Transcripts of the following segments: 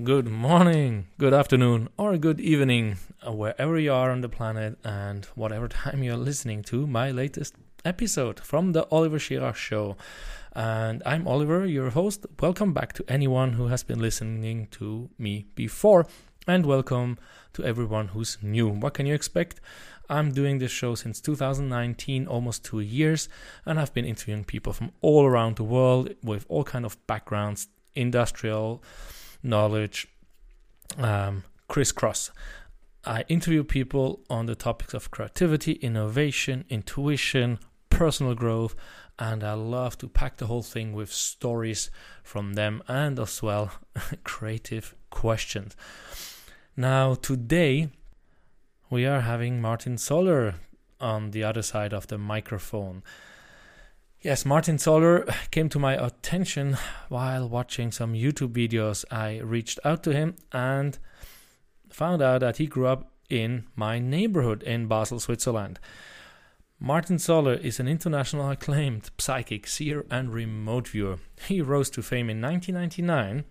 good morning, good afternoon, or good evening, uh, wherever you are on the planet and whatever time you're listening to my latest episode from the Oliver Schirach Show. And I'm Oliver, your host. Welcome back to anyone who has been listening to me before, and welcome to everyone who's new. What can you expect? I'm doing this show since 2019, almost two years, and I've been interviewing people from all around the world with all kind of backgrounds, industrial knowledge, um, crisscross. I interview people on the topics of creativity, innovation, intuition, personal growth, and I love to pack the whole thing with stories from them and as well creative questions. Now, today we are having Martin Zoller on the other side of the microphone. Yes, Martin Zoller came to my attention while watching some YouTube videos. I reached out to him and found out that he grew up in my neighborhood in Basel, Switzerland. Martin Zoller is an international acclaimed psychic, seer, and remote viewer. He rose to fame in 1999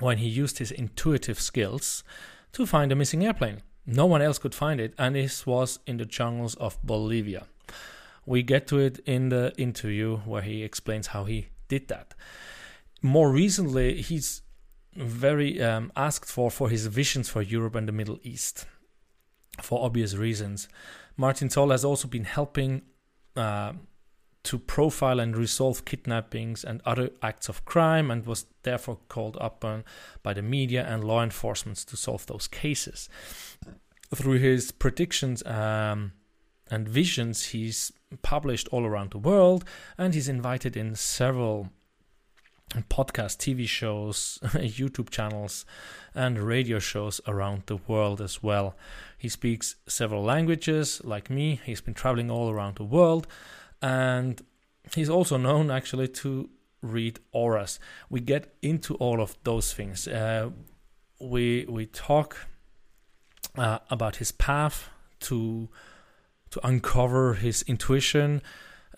when he used his intuitive skills to find a missing airplane. No one else could find it, and this was in the jungles of Bolivia. We get to it in the interview where he explains how he did that. More recently, he's very um, asked for for his visions for Europe and the Middle East, for obvious reasons. Martin Zoll has also been helping uh, to profile and resolve kidnappings and other acts of crime, and was therefore called upon by the media and law enforcement to solve those cases. Through his predictions um, and visions, he's published all around the world, and he's invited in several podcasts, TV shows, YouTube channels, and radio shows around the world as well. He speaks several languages, like me. He's been traveling all around the world, and he's also known actually to read auras. We get into all of those things. Uh, we we talk uh, about his path to to uncover his intuition,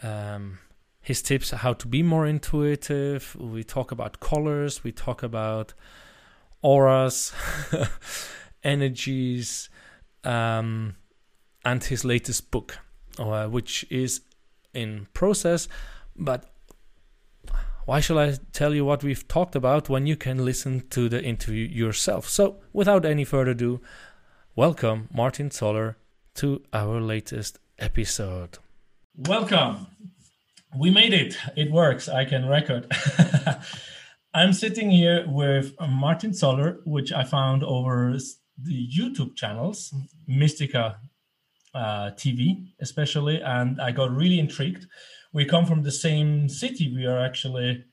um, his tips how to be more intuitive. We talk about colors, we talk about auras, energies, um, and his latest book, uh, which is in process. But why shall I tell you what we've talked about when you can listen to the interview yourself? So, without any further ado, welcome Martin Zoller to our latest episode. Welcome. We made it. It works. I can record. I'm sitting here with Martin Zoller, which I found over the YouTube channels, Mystica uh, TV, especially, and I got really intrigued. We come from the same city. We are actually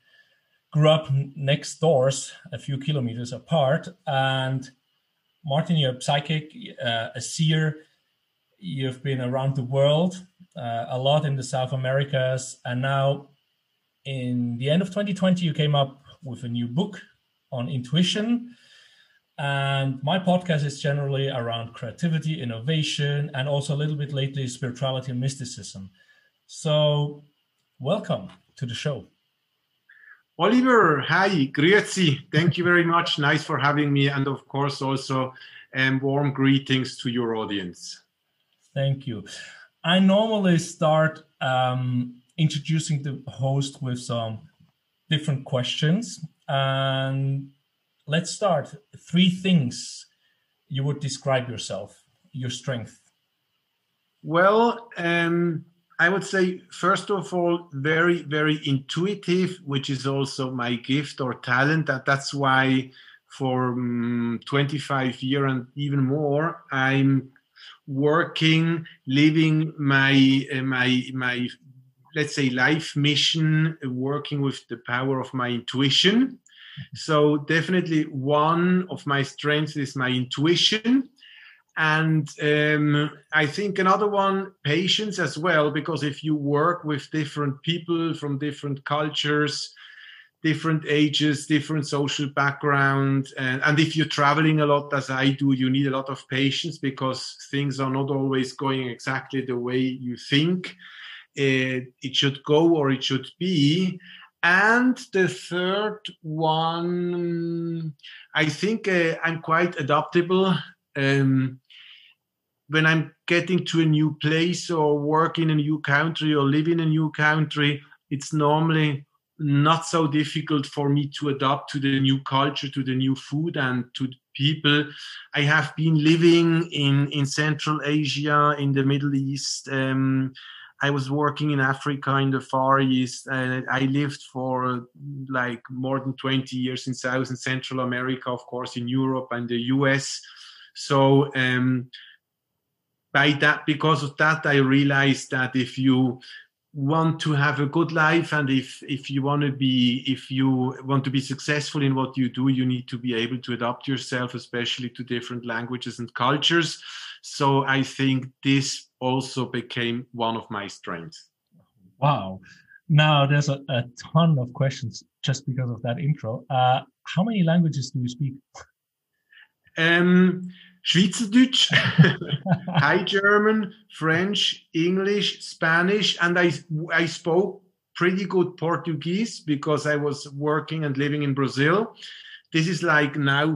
grew up next doors, a few kilometers apart. And Martin, you're a psychic, uh, a seer, You've been around the world, uh, a lot in the South Americas, and now in the end of 2020, you came up with a new book on intuition. And my podcast is generally around creativity, innovation, and also a little bit lately spirituality and mysticism. So, welcome to the show. Oliver, hi, grüezi. Thank you very much. Nice for having me. And of course, also um, warm greetings to your audience. Thank you. I normally start um, introducing the host with some different questions. And let's start. Three things you would describe yourself, your strength. Well, um, I would say, first of all, very, very intuitive, which is also my gift or talent. That, that's why for um, 25 years and even more, I'm working, living my uh, my my let's say life mission, working with the power of my intuition. So definitely one of my strengths is my intuition. And um, I think another one, patience as well, because if you work with different people from different cultures, different ages, different social background. And, and if you're traveling a lot, as I do, you need a lot of patience because things are not always going exactly the way you think it, it should go or it should be. And the third one, I think uh, I'm quite adaptable. Um, when I'm getting to a new place or work in a new country or live in a new country, it's normally not so difficult for me to adapt to the new culture, to the new food, and to people. I have been living in in Central Asia, in the Middle East. Um, I was working in Africa, in the Far East. and I lived for like more than 20 years in South and Central America, of course, in Europe and the US. So um, by that, because of that, I realized that if you want to have a good life and if if you want to be if you want to be successful in what you do you need to be able to adapt yourself especially to different languages and cultures. So i think this also became one of my strengths. Wow. Now there's a, a ton of questions just because of that intro. Uh, how many languages do you speak? Um Schweizerdeutsch, High German, French, English, Spanish, and I I spoke pretty good Portuguese because I was working and living in Brazil. This is like now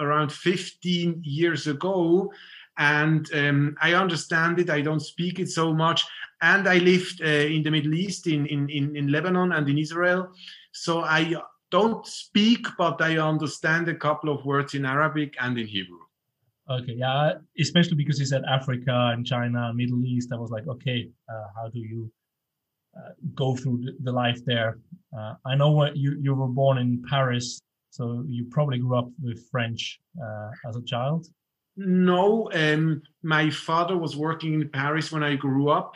around 15 years ago, and um, I understand it. I don't speak it so much, and I lived uh, in the Middle East, in, in in in Lebanon and in Israel, so I don't speak, but I understand a couple of words in Arabic and in Hebrew. Okay, yeah, especially because you said Africa and China, Middle East. I was like, okay, uh, how do you uh, go through the, life there? Uh, I know what you you were born in Paris, so you probably grew up with French uh, as a child. No, um, my father was working in Paris when I grew up.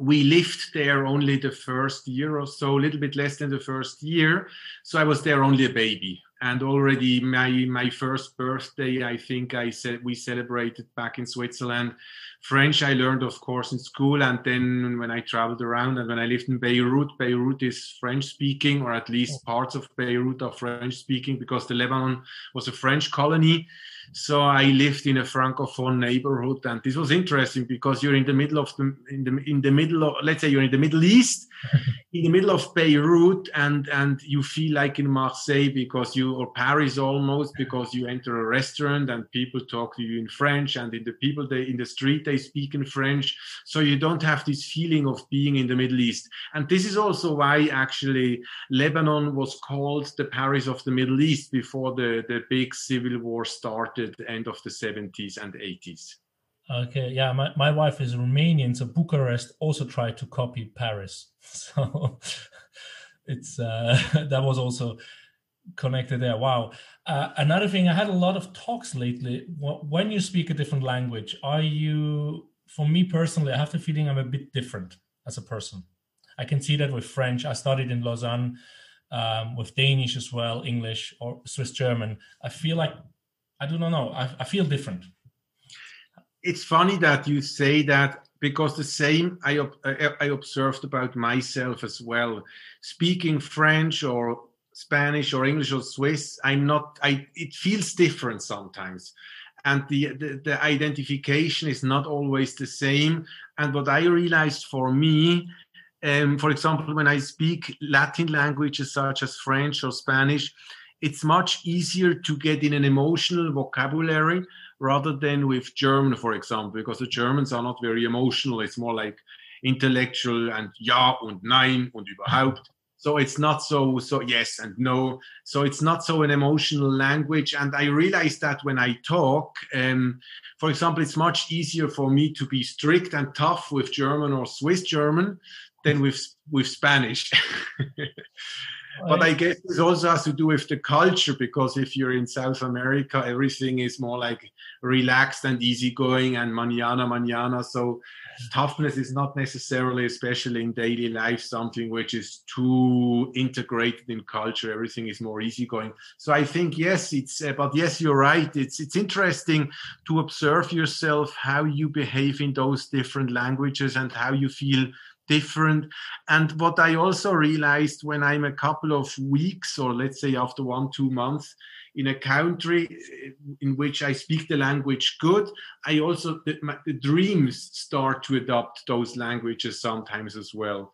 We lived there only the first year or so, a little bit less than the first year. So I was there only a baby and already my my first birthday i think i said we celebrated back in switzerland. French i learned of course in school and then when i traveled around and when i lived in beirut beirut is french speaking or at least parts of beirut are french speaking because the lebanon was a french colony so I lived in a francophone neighborhood, and this was interesting because you're in the middle of the in the in the middle of let's say you're in the Middle East, in the middle of Beirut, and and you feel like in Marseille because you or Paris almost because you enter a restaurant and people talk to you in French, and in the people they in the street they speak in French, so you don't have this feeling of being in the Middle East. And this is also why actually Lebanon was called the Paris of the Middle East before the the big civil war started the end of the 70s and 80s. Okay, yeah, my, my wife is Romanian, so Bucharest also tried to copy Paris. So it's uh, that was also connected there. Wow. Uh, another thing, I had a lot of talks lately. When you speak a different language, are you, for me personally, I have the feeling I'm a bit different as a person. I can see that with French. I studied in Lausanne um, with Danish as well, English or Swiss German. I feel like I do not know. I, I feel different. It's funny that you say that because the same I, I observed about myself as well. Speaking French or Spanish or English or Swiss, I'm not. I it feels different sometimes, and the, the the identification is not always the same. And what I realized for me um, for example, when I speak Latin languages such as French or Spanish, it's much easier to get in an emotional vocabulary rather than with German, for example, because the Germans are not very emotional. It's more like intellectual and ja und nein und überhaupt. So it's not so so yes and no. So it's not so an emotional language. And I realize that when I talk, um, for example, it's much easier for me to be strict and tough with German or Swiss German than with with Spanish. but I guess this also has to do with the culture because if you're in South America, everything is more like relaxed and easygoing and manana manana. So toughness is not necessarily, especially in daily life, something which is too integrated in culture. Everything is more easygoing. So I think yes, it's. Uh, but yes, you're right. It's it's interesting to observe yourself how you behave in those different languages and how you feel different. And what I also realized when I'm a couple of weeks, or let's say after one, two months, in a country eh, in which I speak the language good, I also, the, my, the dreams start to adopt those languages sometimes as well.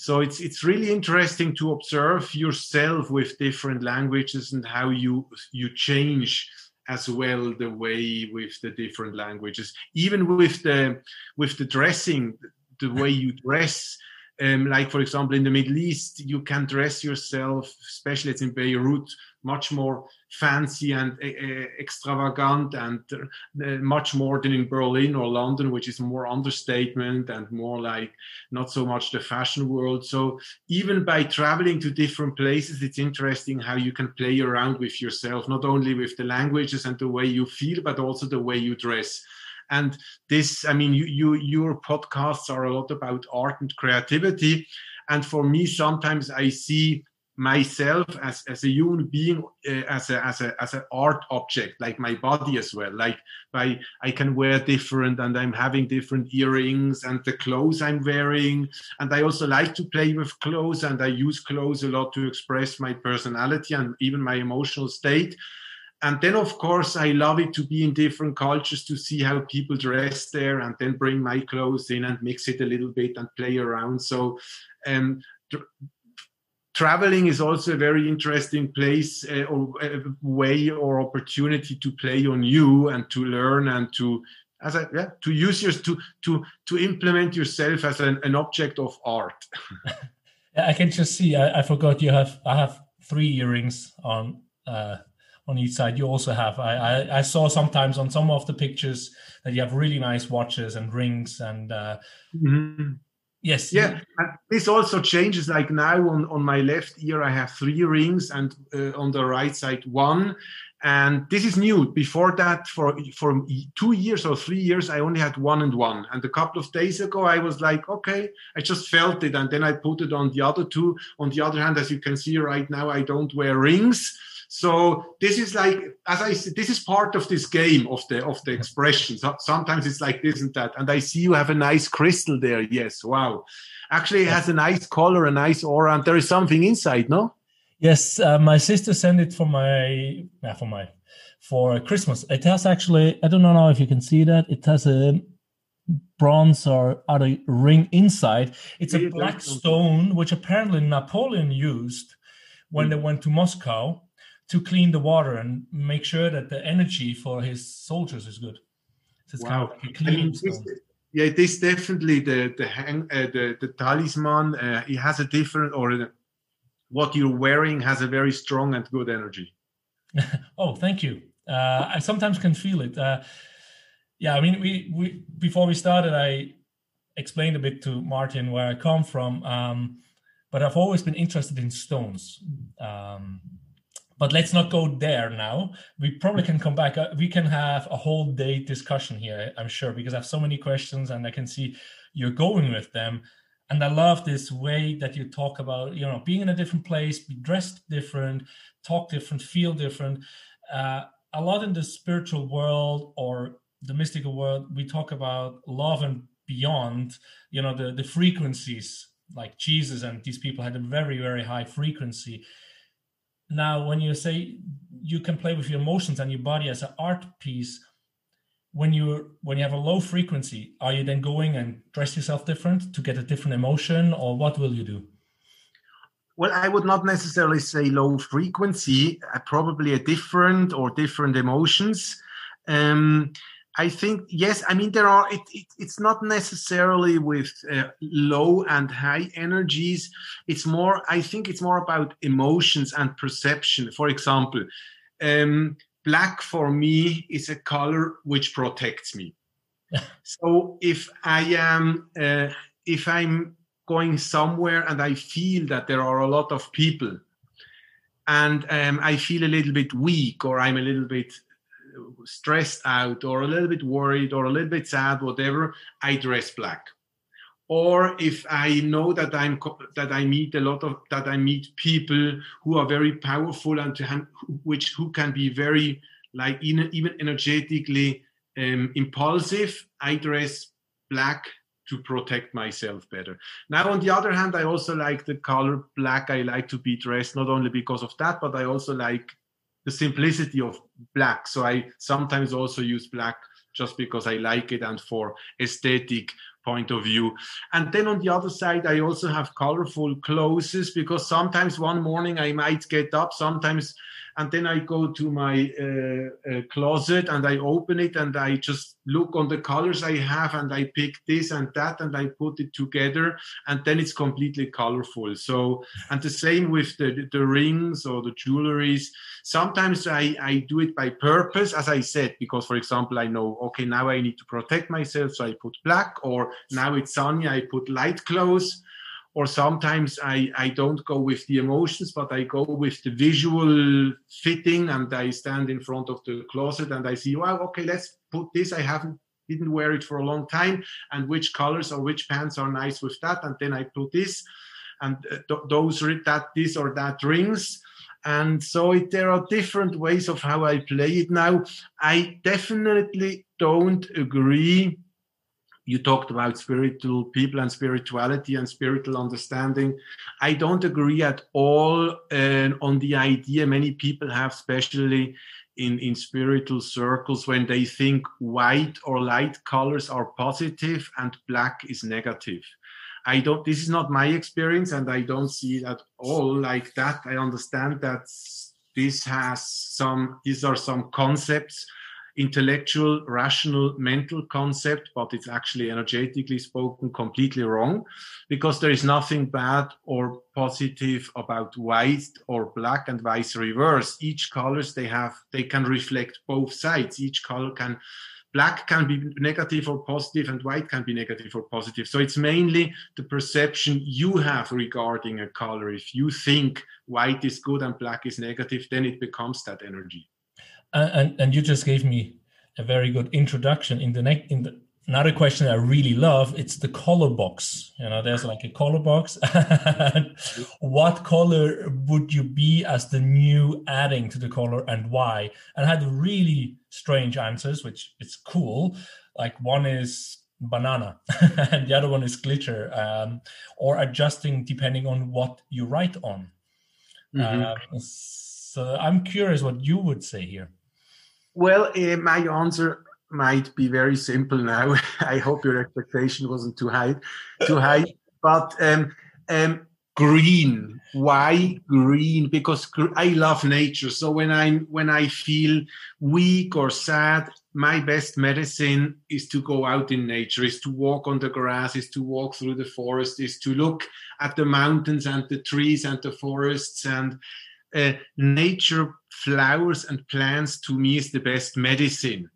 so it's it's really interesting to observe yourself with different languages and how you you change as well the way with the different languages even with the with the dressing the way you dress um, like for example in the middle east you can dress yourself especially it's in beirut much more fancy and uh, extravagant and uh, much more than in Berlin or London, which is more understatement and more like not so much the fashion world. So even by traveling to different places, it's interesting how you can play around with yourself, not only with the languages and the way you feel, but also the way you dress and this i mean you, you your podcasts are a lot about art and creativity. And for me sometimes i see myself as, as a human being uh, as a as a as an art object like my body as well. Like I, I can wear different and i'm having different earrings and the clothes i'm wearing. And i also like to play with clothes and i use clothes a lot to express my personality and even my emotional state and then of course i love it to be in different cultures to see how people dress there and then bring my clothes in and mix it a little bit and play around so um, traveling is also a very interesting place uh, or uh, way or opportunity to play on you and to learn and to as a, yeah, to use your to to to implement yourself as an, an object of art. I can just see. I, I, forgot you have. I have three earrings on uh, on each side. You also have. I, I, I saw sometimes on some of the pictures that you have really nice watches and rings and. Uh, mm-hmm Yes. Yeah. And this also changes. Like now on, on my left ear, I have three rings, and uh, on the right side, one. And this is new. Before that, for for two years or three years, I only had one and one. And a couple of days ago, I was like, okay, I just felt it, and then I put it on the other two. On the other hand, as you can see right now, I don't wear rings so this is like, as I said, this is part of this game of the of the expression. So sometimes it's like this and that. And I see you have a nice crystal there. Yes, wow. Actually, it has a nice color, a nice aura, and there is something inside, no? Yes, uh, my sister sent it for my for my for Christmas. It has actually, I don't know if you can see that. It has a bronze or other ring inside. It's a black stone, which apparently Napoleon used when they went to Moscow to clean the water and make sure that the energy for his soldiers is good. So it's wow. kind of I mean, this, yeah, this definitely the the hang uh, the the talisman. Uh, it has a different or the, what you're wearing has a very strong and good energy. oh, thank you. Uh, I sometimes can feel it. Uh, yeah, I mean, we we before we started, I explained a bit to Martin where I come from. Um, but I've always been interested in stones. Um, but let's not go there now. We probably can come back uh, we can have a whole day discussion here i'm sure because i have so many questions and i can see you're going with them. And i love this way that you talk about you know being in a different place be dressed different talk different feel different. Uh, a lot in the spiritual world or the mystical world we talk about love and beyond you know the the frequencies. Like jesus and these people had a very very high frequency now, when you say you can play with your emotions and your body as an art piece, when you when you have a low frequency, are you then going and dress yourself different to get a different emotion, or what will you do? Well, I would not necessarily say low frequency, uh, probably a different or different emotions. Um, I think yes. I mean, there are. It, it, it's not necessarily with uh, low and high energies. It's more. I think it's more about emotions and perception. For example, um, black for me is a color which protects me. so if I am, uh, if I'm going somewhere and I feel that there are a lot of people, and um, I feel a little bit weak or I'm a little bit stressed out or a little bit worried or a little bit sad, whatever, I dress black. Or if I know that I'm that I meet a lot of that I meet people who are very powerful and to, which who can be very like even energetically um, impulsive, I dress black to protect myself better. Now, on the other hand, I also like the color black. I like to be dressed not only because of that, but I also like the simplicity of black. So I sometimes also use black just because I like it and for aesthetic point of view. And then on the other side, I also have colorful clothes because sometimes one morning I might get up, sometimes and then I go to my uh, uh, closet and I open it and I just look on the colors I have and I pick this and that and I put it together and then it's completely colorful. So and the same with the the rings or the jewelries. Sometimes I I do it by purpose, as I said, because for example I know okay now I need to protect myself, so I put black, or now it's sunny I put light clothes or sometimes I, I don't go with the emotions, but I go with the visual fitting and I stand in front of the closet and I see, wow, okay, let's put this. I haven't didn't wear it for a long time and which colors or which pants are nice with that and then I put this and uh, th- those that this or that rings and so it, there are different ways of how I play it now. I definitely don't agree you talked about spiritual people and spirituality and spiritual understanding. I don't agree at all uh, on the idea many people have, especially in, in spiritual circles, when they think white or light colors are positive and black is negative. I don't, this is not my experience, and I don't see it at all like that. I understand that this has some, these are some concepts intellectual, rational, mental concept, but it's actually energetically spoken completely wrong because there is nothing bad or positive about white or black and vice reverse. Each colors they have, they can reflect both sides. Each color can black can be negative or positive and white can be negative or positive so it's mainly the perception you have regarding a color if you think white is good and black is negative then it becomes that energy and and you just gave me a very good introduction in the next in the another question I really love it's the color box. You know there's like a color box. What color would you be as the new adding to the color and why? And I had really strange answers which is cool. Like one is banana and the other one is glitter um, or adjusting depending on what you write on. Mm-hmm. um, so i'm curious what you would say here well, uh, my answer might be very simple now. I hope your expectation wasn't too high, too high. But um, um, green. Why green? Because gr- I love nature. So when I'm when I feel weak or sad, my best medicine is to go out in nature. Is to walk on the grass. Is to walk through the forest. Is to look at the mountains and the trees and the forests and uh, nature flowers and plants to me is the best medicine.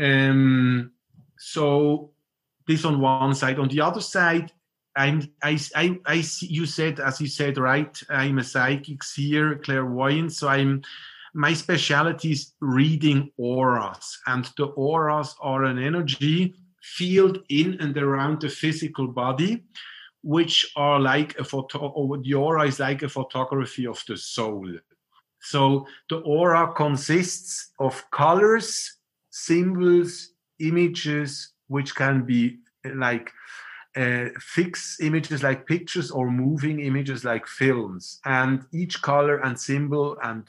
Um, so this on one side. On the other side i'm i i, I see you said as you said right i'm a psychic seer clairvoyant so i'm my specialty is reading auras and the auras are an energy field in and around the physical body which are like a photo, or the aura is like a photography of the soul. So the aura consists of colors, symbols, images, which can be like uh, fixed images like pictures or moving images like films. And each color and symbol and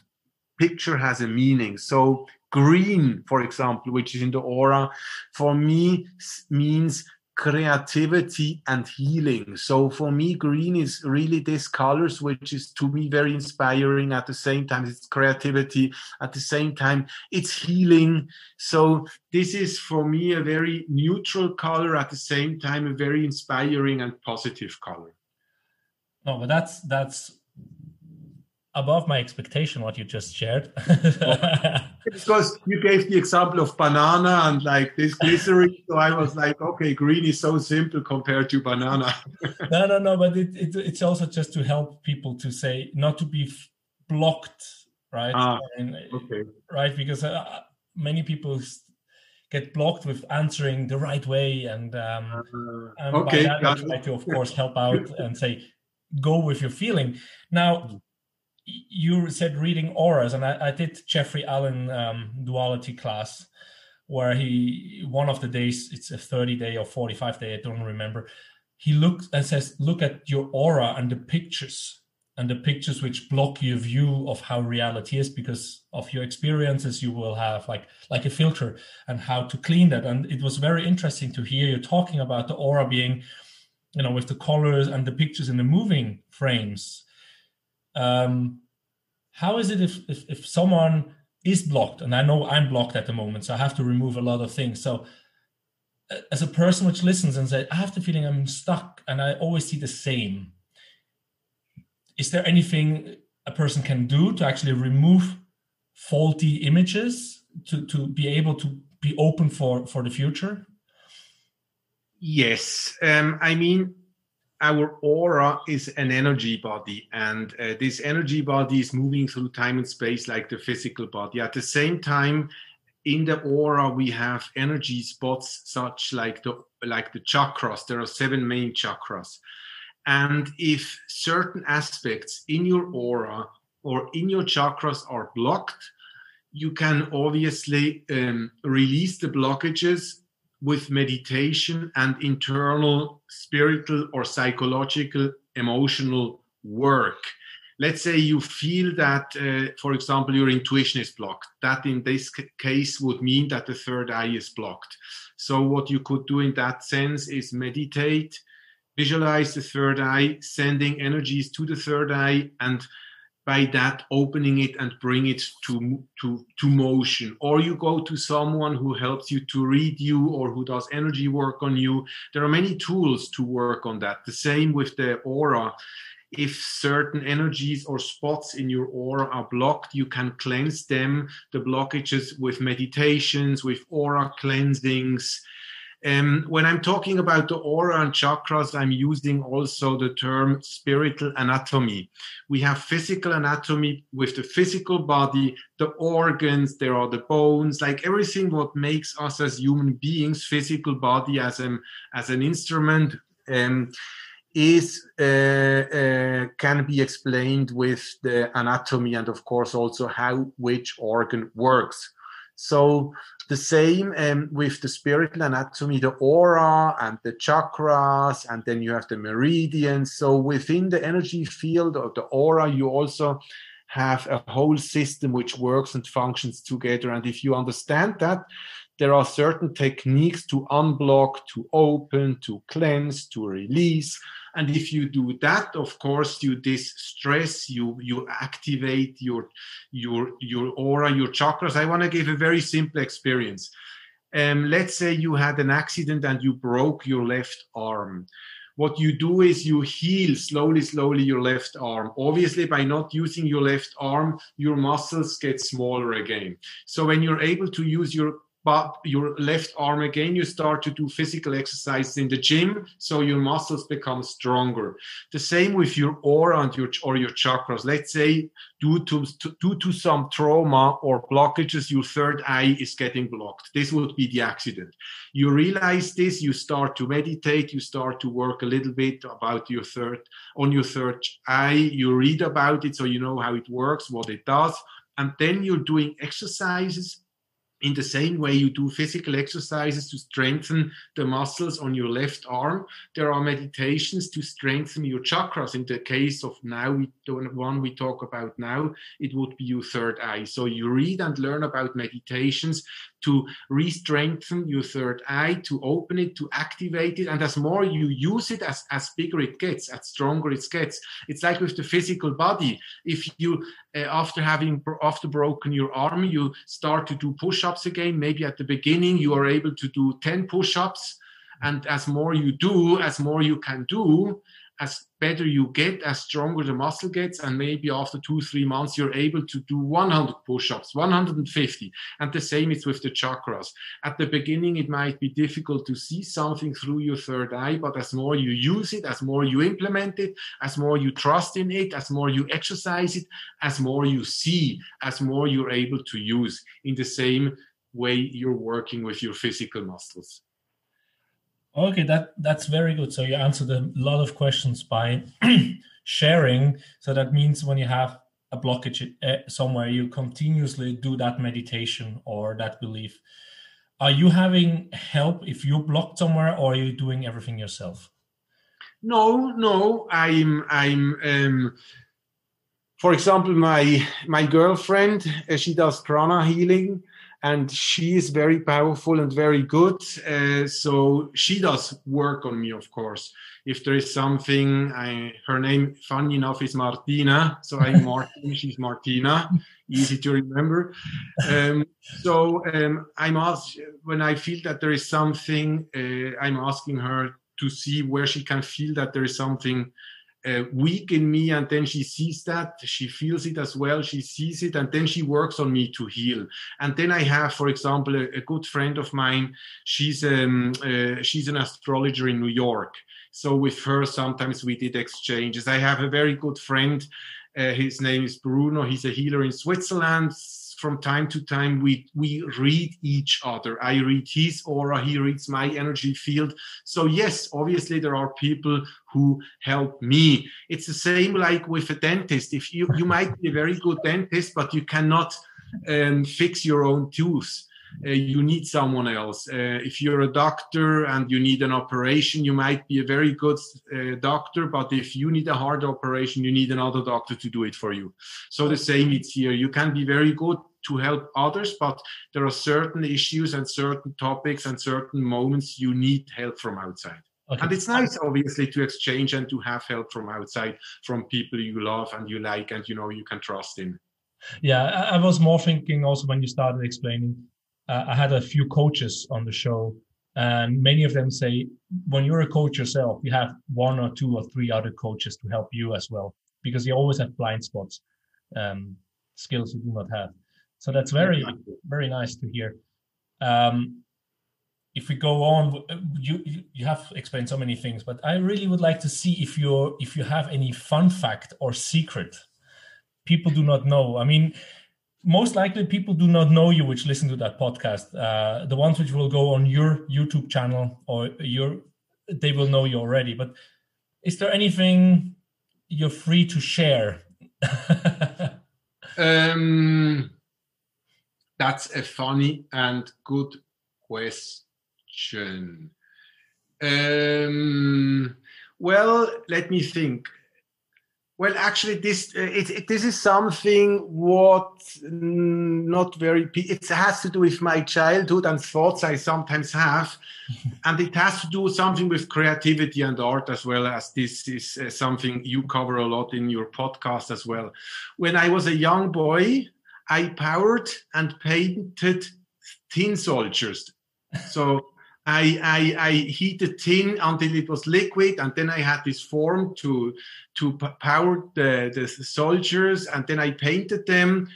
picture has a meaning. So green, for example, which is in the aura, for me means creativity and healing. So for me, green is really this colors, which is to me very inspiring. At the same time, it's creativity. At the same time, it's healing. So this is for me a very neutral color. At the same time, a very inspiring and positive color. No, but that's that's above my expectation what you just shared. Because you gave the example of banana and like this glycerin so i was like okay green is so simple compared to banana. No no no but it, it, it's also just to help people to say not to be blocked right? Ah, and, okay. right because uh, many people get blocked with answering the right way and um uh, and okay by that, I try to of course help out and say go with your feeling. Now hmm you said reading auras, and I, I did Jeffrey Allen um, duality class where he one of the days it's a 30 day or 45 day i don't remember. He looks and says look at your aura and the pictures and the pictures which block your view of how reality is because of your experiences you will have like like a filter and how to clean that. And it was very interesting to hear you talking about the aura being you know with the colors and the pictures in the moving frames um how is it if if, if someone is blocked and i know i'm blocked at the moment so i have to remove a lot of things so as a person which listens and says i have the feeling i'm stuck and i always see the same is there anything a person can do to actually remove faulty images to, to be able to be open for, for the future? Yes. Um, I mean, our aura is an energy body, and uh, this energy body is moving through time and space like the physical body. At the same time, in the aura, we have energy spots such like the like the chakras. There are seven main chakras. And if certain aspects in your aura or in your chakras are blocked, you can obviously um, release the blockages with meditation and internal spiritual or psychological emotional work. Let's say you feel that, uh, for example, your intuition is blocked. That in this case would mean that the third eye is blocked. So, what you could do in that sense is meditate visualize the third eye, sending energies to the third eye, and by that opening it and bring it to, to, to motion. Or you go to someone who helps you to read you or who does energy work on you. There are many tools to work on that. The same with the aura. If certain energies or spots in your aura are blocked, you can cleanse them, the blockages with meditations, with aura cleansings um, when I'm talking about the aura and chakras, I'm using also the term spiritual anatomy. We have physical anatomy with the physical body, the organs, there are the bones, like everything what makes us as human beings, physical body as an, as an instrument. Um, is uh, uh, can be explained with the anatomy and of course also how which organ works so the same um, with the spiritual anatomy, the aura and the chakras, and then you have the meridians. So within the energy field of the aura, you also have a whole system which works and functions together. And if you understand that, there are certain techniques to unblock, to open, to cleanse, to release. And if you do that, of course, you distress, you you activate your your your aura, your chakras. I want to give a very simple experience. Um, let's say you had an accident and you broke your left arm. What you do is you heal slowly, slowly your left arm. Obviously, by not using your left arm, your muscles get smaller again. So when you're able to use your but your left arm again you start to do physical exercises in the gym so your muscles become stronger. The same with your aura and your or your chakras. Let's say due to, to due to some trauma or blockages your third eye is getting blocked. This would be the accident. You realize this you start to meditate you start to work a little bit about your third on your third eye. You read about it so you know how it works what it does and then you're doing exercises in the same way you do physical exercises to strengthen the muscles on your left arm, there are meditations to strengthen your chakras. In the case of now, we, the one we talk about now, it would be your third eye. So you read and learn about meditations to re-strengthen your third eye, to open it, to activate it. And as more you use it, as, as bigger it gets, as stronger it gets. It's like with the physical body. If you, uh, after having after broken your arm, you start to do push-ups again, maybe at the beginning you are able to do 10 push-ups. And as more you do, as more you can do, as better you get, as stronger the muscle gets. And maybe after two, three months, you're able to do 100 push ups, 150. And the same is with the chakras. At the beginning, it might be difficult to see something through your third eye, but as more you use it, as more you implement it, as more you trust in it, as more you exercise it, as more you see, as more you're able to use in the same way you're working with your physical muscles. Okay, that that's very good. So you answered a lot of questions by sharing. So that means when you have a blockage uh, somewhere, you continuously do that meditation or that belief. Are you having help if you blocked somewhere, or are you doing everything yourself? No, no. I'm I'm um, for example, my my girlfriend, uh, she does prana healing, and she is very powerful and very good. Uh, so she does work on me, of course. If there is something, I, her name, funny enough, is Martina. So I'm Martin, she's Martina. Easy to remember. Um, so um, I'm asked when I feel that there is something, uh, I'm asking her to see where she can feel that there is something uh, weak in me and then she sees that she feels it as well she sees it and then she works on me to heal. And then i have for example a, a good friend of mine she's um uh, she's an astrologer in new york. So with her sometimes we did exchanges. I have a very good friend uh, his name is bruno. He's a healer in switzerland from time to time we we read each other. I read his aura he reads my energy field. So yes obviously there are people who help me. It's the same like with a dentist. If you you might be a very good dentist but you cannot um, fix your own tooth uh, you need someone else. Uh, if you're a doctor and you need an operation, you might be a very good uh, doctor, but if you need a heart operation, you need another doctor to do it for you. So the same it's here. You can be very good to help others, but there are certain issues and certain topics and certain moments you need help from outside. Okay. And it's nice, obviously, to exchange and to have help from outside, from people you love and you like and you know you can trust in. Yeah, I was more thinking also when you started explaining uh, I had a few coaches on the show, and many of them say when you're a coach yourself, you have one or two or three other coaches to help you as well, because you always have blind spots, um, skills you do not have. So that's very very nice to hear. Um, if we go on, you you have explained so many things, but I really would like to see if you if you have any fun fact or secret people do not know. I mean, most likely people do not know you which listen to that podcast. Uh, the ones which will go on your youtube channel or your they will know you already. But is there anything you're free to share? Um, that's a funny and good question. Um, well let me think well, actually, this uh, it, it, this is something what mm, not very. It has to do with my childhood and thoughts I sometimes have, and it has to do something with creativity and art as well as this is uh, something you cover a lot in your podcast as well. When I was a young boy, I powered and painted tin soldiers. So I, I, I heated tin until it was liquid, and then I had this form to to power the, the soldiers, and then I painted them,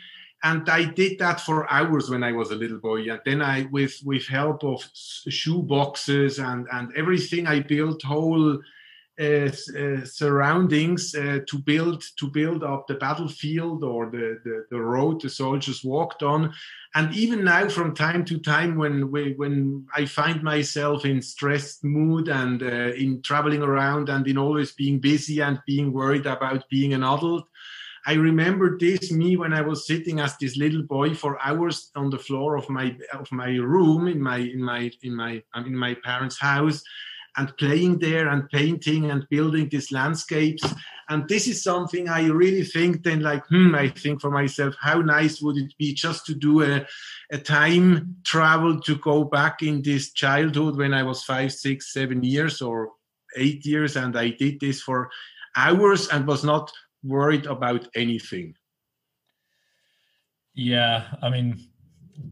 and I did that for hours when I was a little boy. And then I, with with help of shoe boxes and and everything, I built whole uh, uh, surroundings uh, to build to build up the battlefield or the, the, the road the soldiers walked on. And even now from time to time when we, when i find myself in stressed mood and uh, in traveling around and in always being busy and being worried about being an adult i remember this me when i was sitting as this little boy for hours on the floor of my of my room in my in my in my in my parents house and playing there and painting and building these landscapes. And this is something I really think then like, hmm, I think for myself, how nice would it be just to do a, a time travel to go back in this childhood when I was five, six, seven years or eight years. And I did this for hours and was not worried about anything. Yeah, I mean,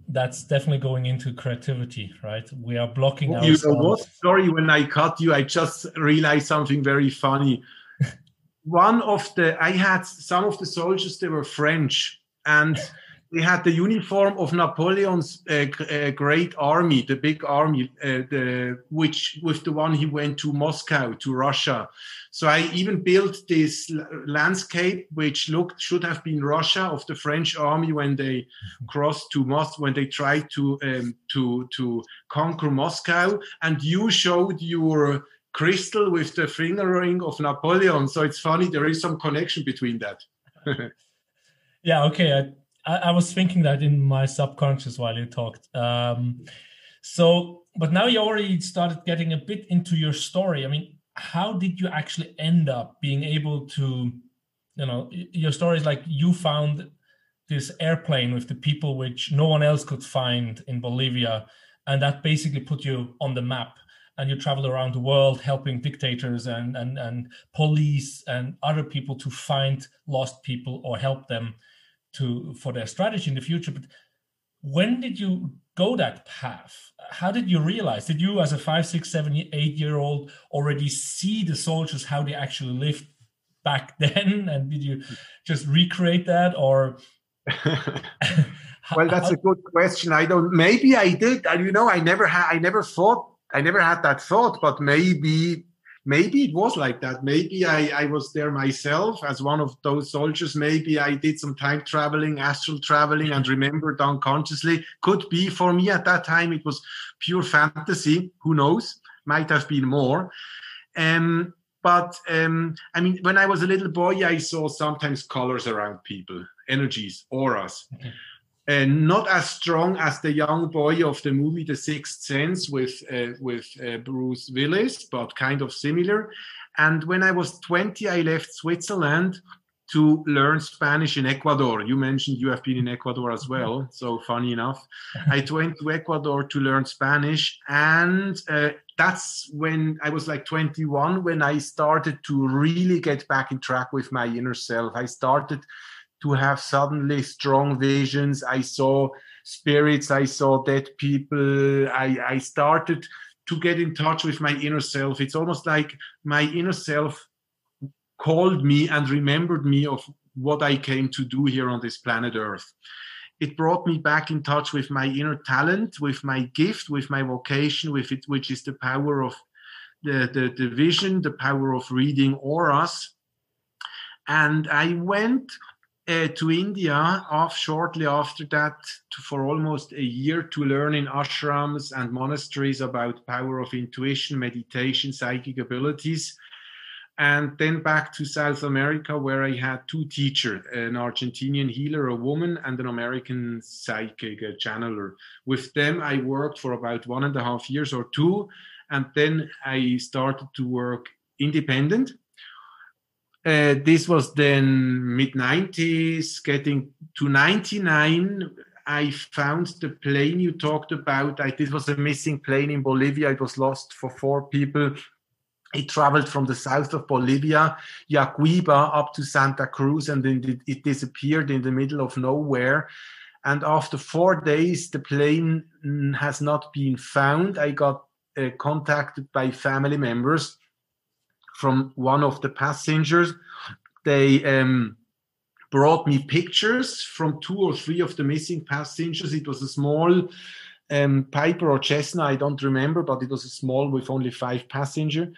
that's definitely going into creativity, right? We are blocking you ourselves. know what? Sorry, when I cut you, I just realized something very funny. One of the I had some of the soldiers they were French, and they had the uniform of Napoleon's uh, uh, great army, the big army, uh, the, which with the one he went to Moscow to Russia. So I even built this landscape, which looked should have been Russia of the French army when they crossed to Moscow, when they tried to um, to to conquer Moscow. And you showed your crystal with the finger ring of Napoleon. So it's funny there is some connection between that. yeah. Okay. I- I, I, was thinking that in my subconscious while you talked. Um, so, but now you already started getting a bit into your story. I mean, how did you actually end up being able to you know your story is like you found this airplane with the people which no one else could find in Bolivia, and that basically put you on the map. And you traveled around the world helping dictators and, and, and police and other people to find lost people or help them to for their strategy in the future. But when did you go that path? How did you realize? Did you, as a five, six, seven, eight year old, already see the soldiers how they actually lived back then? And did you just recreate that, or well, that's a good question. I don't. Maybe I did. You know, I never had. I never thought. I never had that thought. But maybe, maybe it was like that. Maybe I, I was there myself as one of those soldiers. Maybe I did some time traveling, astral traveling, and remembered unconsciously. Could be for me at that time. It was pure fantasy. Who knows? Might have been more. Um, but um, I mean, when I was a little boy, I saw sometimes colors around people energies, auras. Okay. And not as strong as the young boy of the movie The Sixth Sense with uh, with uh, Bruce Willis, but kind of similar. And when I was 20, I left Switzerland to learn Spanish in Ecuador. You mentioned you have been in Ecuador as well. So funny enough, I went to Ecuador to learn Spanish, and uh, that's when I was like 21 when I started to really get back in track with my inner self. I started to have suddenly strong visions. I saw spirits, I saw dead people. I, I started to get in touch with my inner self. It's almost like my inner self called me and remembered me of what I came to do here on this planet Earth. It brought me back in touch with my inner talent, with my gift, with my vocation, with it, which is the power of the, the, the vision, the power of reading auras. And I went uh, to India off shortly after that to, for almost a year to learn in ashrams and monasteries about power of intuition, meditation, psychic abilities. And then back to South America, where I had two teachers an Argentinian healer, a woman, and an American psychic, a channeler. With them, I worked for about one and a half years or two. And then I started to work independent uh, this was then mid 90s, getting to 99. I found the plane you talked about. I, this was a missing plane in Bolivia. It was lost for four people. It traveled from the south of Bolivia, Yacuiba, up to Santa Cruz, and then it, it disappeared in the middle of nowhere. And after four days, the plane has not been found. I got uh, contacted by family members from one of the passengers. They um, brought me pictures from two or three of the missing passengers. It was a small um, Piper or Cessna, I don't remember, but it was a small with only five passengers.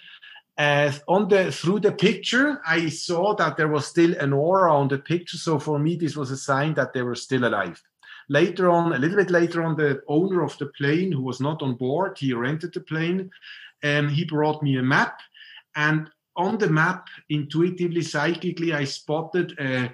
Uh, on the through the picture, I saw that there was still an aura on the picture. So for me, this was a sign that they were still alive. Later on, a little bit later on, the owner of the plane, who was not on board, he rented the plane, and um, he brought me a map and on the map, intuitively, psychically, I spotted a,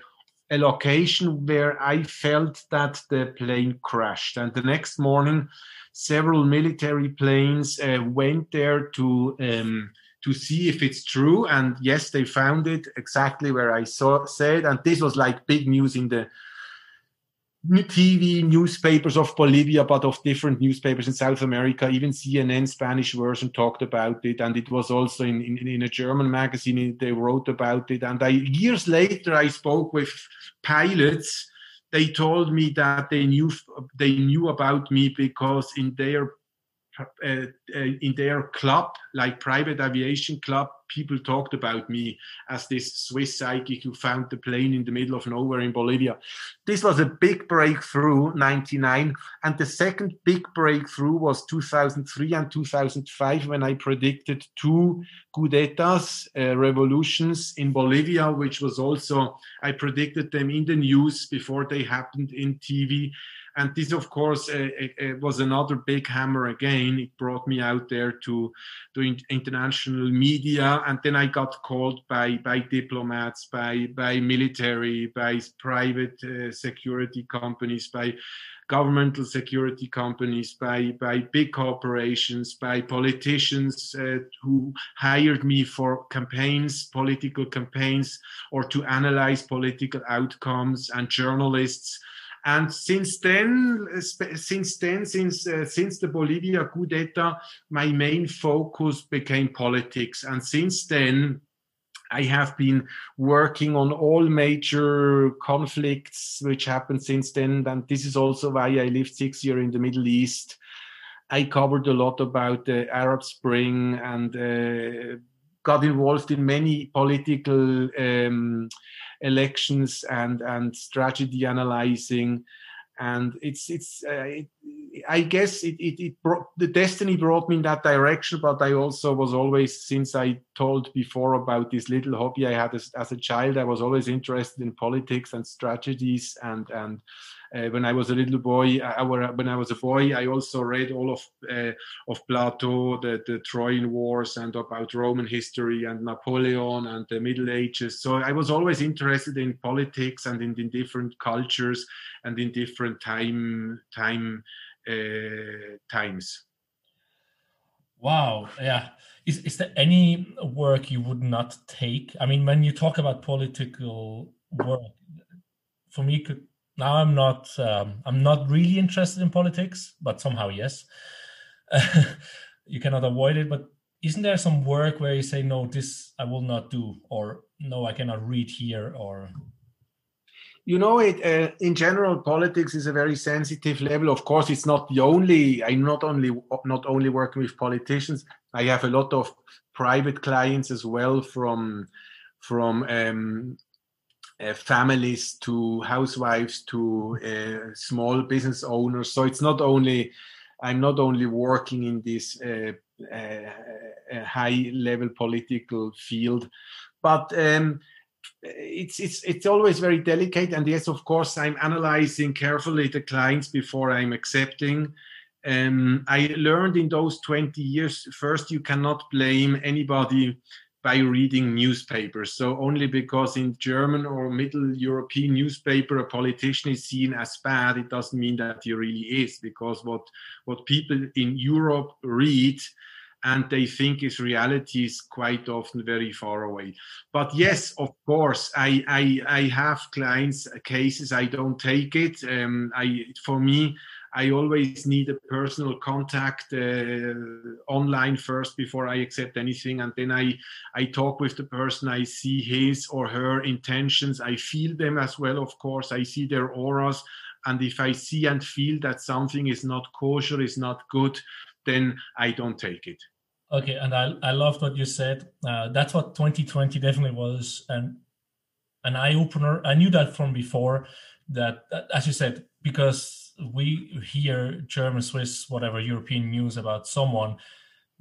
a location where I felt that the plane crashed. And the next morning, several military planes uh, went there to um, to see if it's true. And yes, they found it exactly where I saw said. And this was like big news in the TV newspapers of Bolivia, but of different newspapers in South America. Even CNN Spanish version talked about it, and it was also in, in, in a German magazine. They wrote about it, and I, years later, I spoke with pilots. They told me that they knew they knew about me because in their in their club, like private aviation club, people talked about me as this Swiss psychic who found the plane in the middle of nowhere in Bolivia. This was a big breakthrough, 99. And the second big breakthrough was 2003 and 2005 when I predicted two coups uh, revolutions in Bolivia, which was also, I predicted them in the news before they happened in TV and this of course uh, it, it was another big hammer again it brought me out there to to international media and then i got called by by diplomats by by military by private uh, security companies by governmental security companies, by, by big corporations, by politicians uh, who hired me for campaigns, political campaigns, or to analyze political outcomes, and journalists. And since then, since then, since uh, since the Bolivia coup d'état, my main focus became politics. And since then, I have been working on all major conflicts which happened since then. And this is also why I lived six years in the Middle East. I covered a lot about the Arab Spring and uh, got involved in many political um, elections and, and strategy analyzing. And it's it's uh, it, i guess it, it, it brought the destiny brought me in that direction but i also was always since i told before about this little hobby i had as, as a child i was always interested in politics and strategies and and uh, when I was a little boy, I, when I was a boy, I also read all of uh, of Plato, the, the Trojan Wars, and about Roman history and Napoleon and the Middle Ages. So I was always interested in politics and in, in different cultures and in different time time uh, times. Wow. Yeah. Is, is there any work you would not take? I mean, when you talk about political work, for me, could now i'm not um, i'm not really interested in politics but somehow yes. You cannot avoid it but isn't there some work where you say no this i will not do or no i cannot read here or? You know it uh, in general politics is a very sensitive level. Of course it's not the only i'm not only not only working with politicians. I have a lot of private clients as well from from um, uh, families to housewives to uh, small business owners. So it's not only I'm not only working in this uh, uh high level political field, but um, it's it's it's always very delicate. And yes, of course, I'm analyzing carefully the clients before I'm accepting. Um, I learned in those 20 years. First, you cannot blame anybody by reading newspapers. So only because in German or Middle European newspaper a politician is seen as bad, it doesn't mean that he really is. Because what what people in Europe read and they think is reality is quite often very far away. But yes, of course, I I, I have clients cases I don't take it. Um, I for me I always need a personal contact uh, online first before I accept anything, and then I I talk with the person. I see his or her intentions. I feel them as well, of course. I see their auras, and if I see and feel that something is not kosher, is not good, then I don't take it. Okay, and I I loved what you said. Uh, that's what 2020 definitely was, and an eye opener. I knew that from before. That, that as you said, because we hear German, Swiss, whatever European news about someone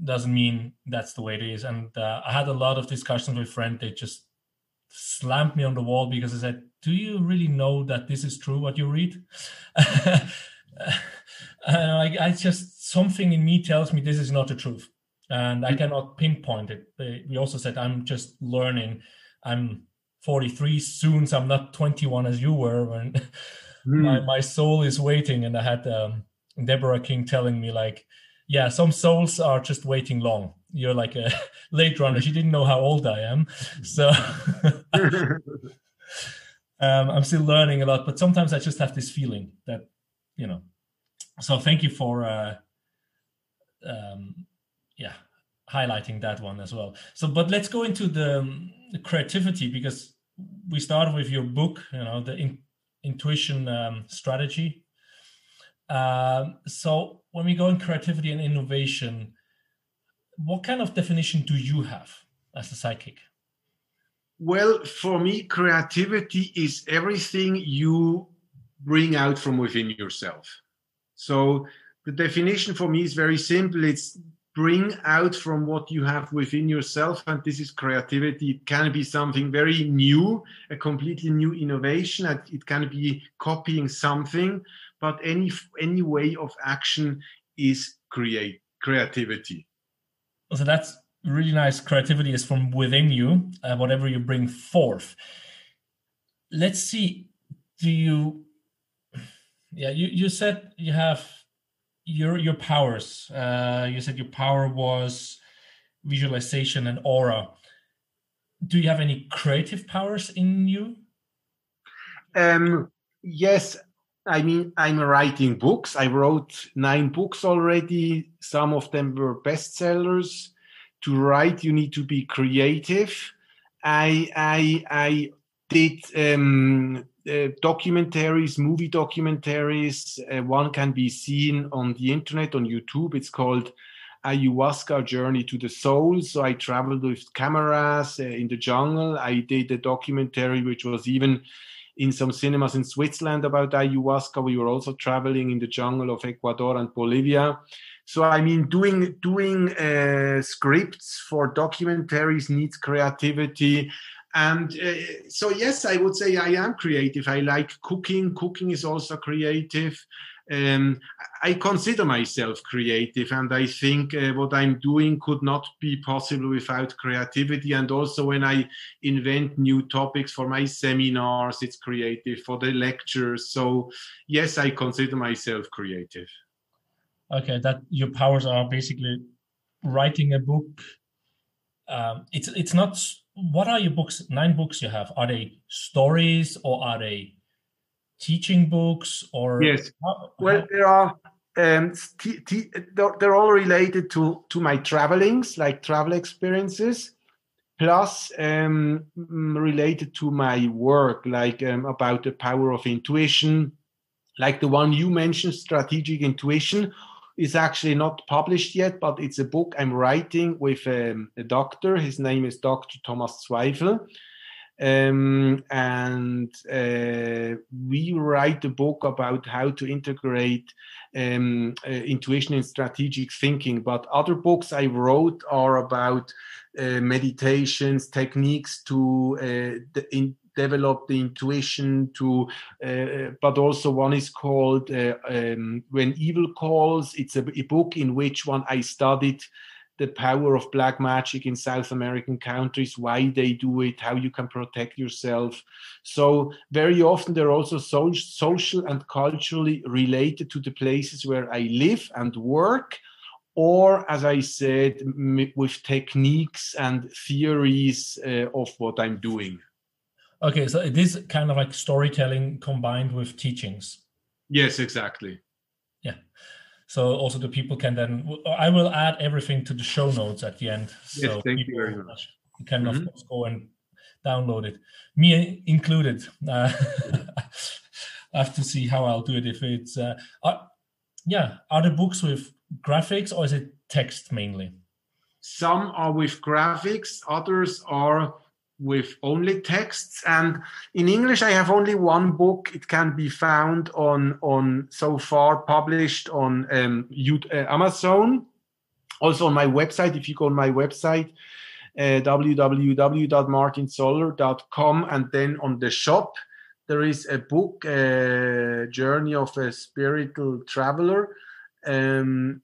doesn't mean that's the way it is. And uh, I had a lot of discussions with friends. They just slammed me on the wall because I said, "Do you really know that this is true? What you read?" I, I just something in me tells me this is not the truth, and I cannot pinpoint it. We also said I'm just learning. I'm 43 soon, so I'm not 21 as you were when mm. my, my soul is waiting and i had um, deborah king telling me like yeah some souls are just waiting long. You're like a late runner. She didn't know how old i am. So um, i'm still learning a lot but sometimes i just have this feeling that you know. So thank you for uh, um, yeah highlighting that one as well. So but let's go into the, um, the creativity because we started with your book you know the in, intuition um, strategy. Um, so when we go in creativity and innovation, what kind of definition do you have as a psychic? Well, for me, creativity is everything you bring out from within yourself. So the definition for me is very simple. It's bring out from what you have within yourself and this is creativity. It can be something very new a completely new innovation it can be copying something but any any way of action is create creativity. So that's really nice. Creativity is from within you uh, whatever you bring forth. Let's see do you yeah you, you said you have your your powers uh, you said your power was visualization and aura. Do you have any creative powers in you? Um yes i mean i'm writing books. I wrote nine books already. Some of them were bestsellers. To write you need to be creative. I i i did um uh, documentaries, movie documentaries. Uh, one can be seen on the internet, on YouTube. It's called Ayahuasca Journey to the Soul. So I traveled with cameras uh, in the jungle. I did a documentary which was even in some cinemas in Switzerland about ayahuasca. We were also traveling in the jungle of Ecuador and Bolivia. So I mean, doing doing uh, scripts for documentaries needs creativity and uh, so yes i would say i am creative. I like cooking. Cooking is also creative. Um, i consider myself creative and i think uh, what i'm doing could not be possible without creativity. And also when i invent new topics for my seminars it's creative for the lectures. So yes i consider myself creative. Okay that your powers are basically writing a book. Um, it's it's not what are your books nine books you have? Are they stories or are they teaching books or yes. how, well how... there are um, t- t- they're all related to to my travelings like travel experiences plus um, related to my work like um, about the power of intuition like the one you mentioned strategic intuition is actually not published yet, but it's a book I'm writing with um, a doctor. His name is Dr. Thomas Zweifel. Um, and uh, we write a book about how to integrate um, uh, intuition and strategic thinking. But other books I wrote are about uh, meditations, techniques to uh, in, develop the intuition to uh, but also one is called uh, um, when evil calls. It's a, a, book in which one i studied the power of black magic in south american countries why they do it how you can protect yourself. So very often they're also so, social and culturally related to the places where i live and work or as i said with techniques and theories uh, of what i'm doing Okay, so it is kind of like storytelling combined with teachings. Yes, exactly. Yeah. So also the people can then I will add everything to the show notes at the end. So yes, thank you very much. You can mm-hmm. of course go and download it, me included. Uh, I have to see how I'll do it. If it's uh, uh, yeah, are the books with graphics or is it text mainly? Some are with graphics, others are with only texts. And in english i have only one book. It can be found on on so far published on um, uh, amazon also on my website. If you go on my website uh, www.martinzoller.com and then on the shop there is a book uh, journey of a spiritual traveler. Um,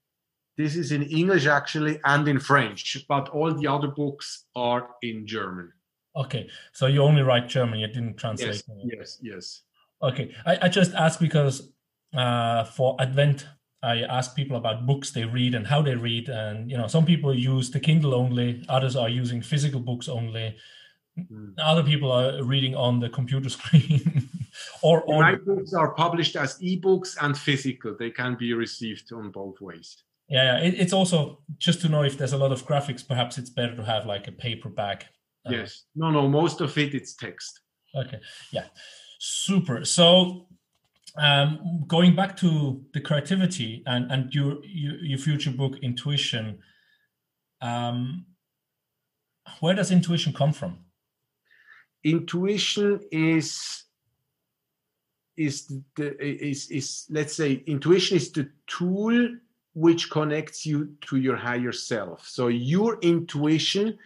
this is in english actually and in french but all the other books are in german Okay, so you only write German, you didn't translate. Yes, yes, yes. Okay, I, I just ask because uh, for Advent, I ask people about books they read and how they read, and you know, some people use the Kindle only, others are using physical books only, mm. other people are reading on the computer screen. or, or my books are published as ebooks and physical; they can be received on both ways. Yeah, yeah. It, it's also just to know if there's a lot of graphics. Perhaps it's better to have like a paperback uh, yes. No, no. Most of it it's text. Okay. Yeah. Super. So um, going back to the creativity and and your your, your future book intuition um, where does intuition come from intuition is is the is is let's say intuition is the tool which connects you to your higher self. So your intuition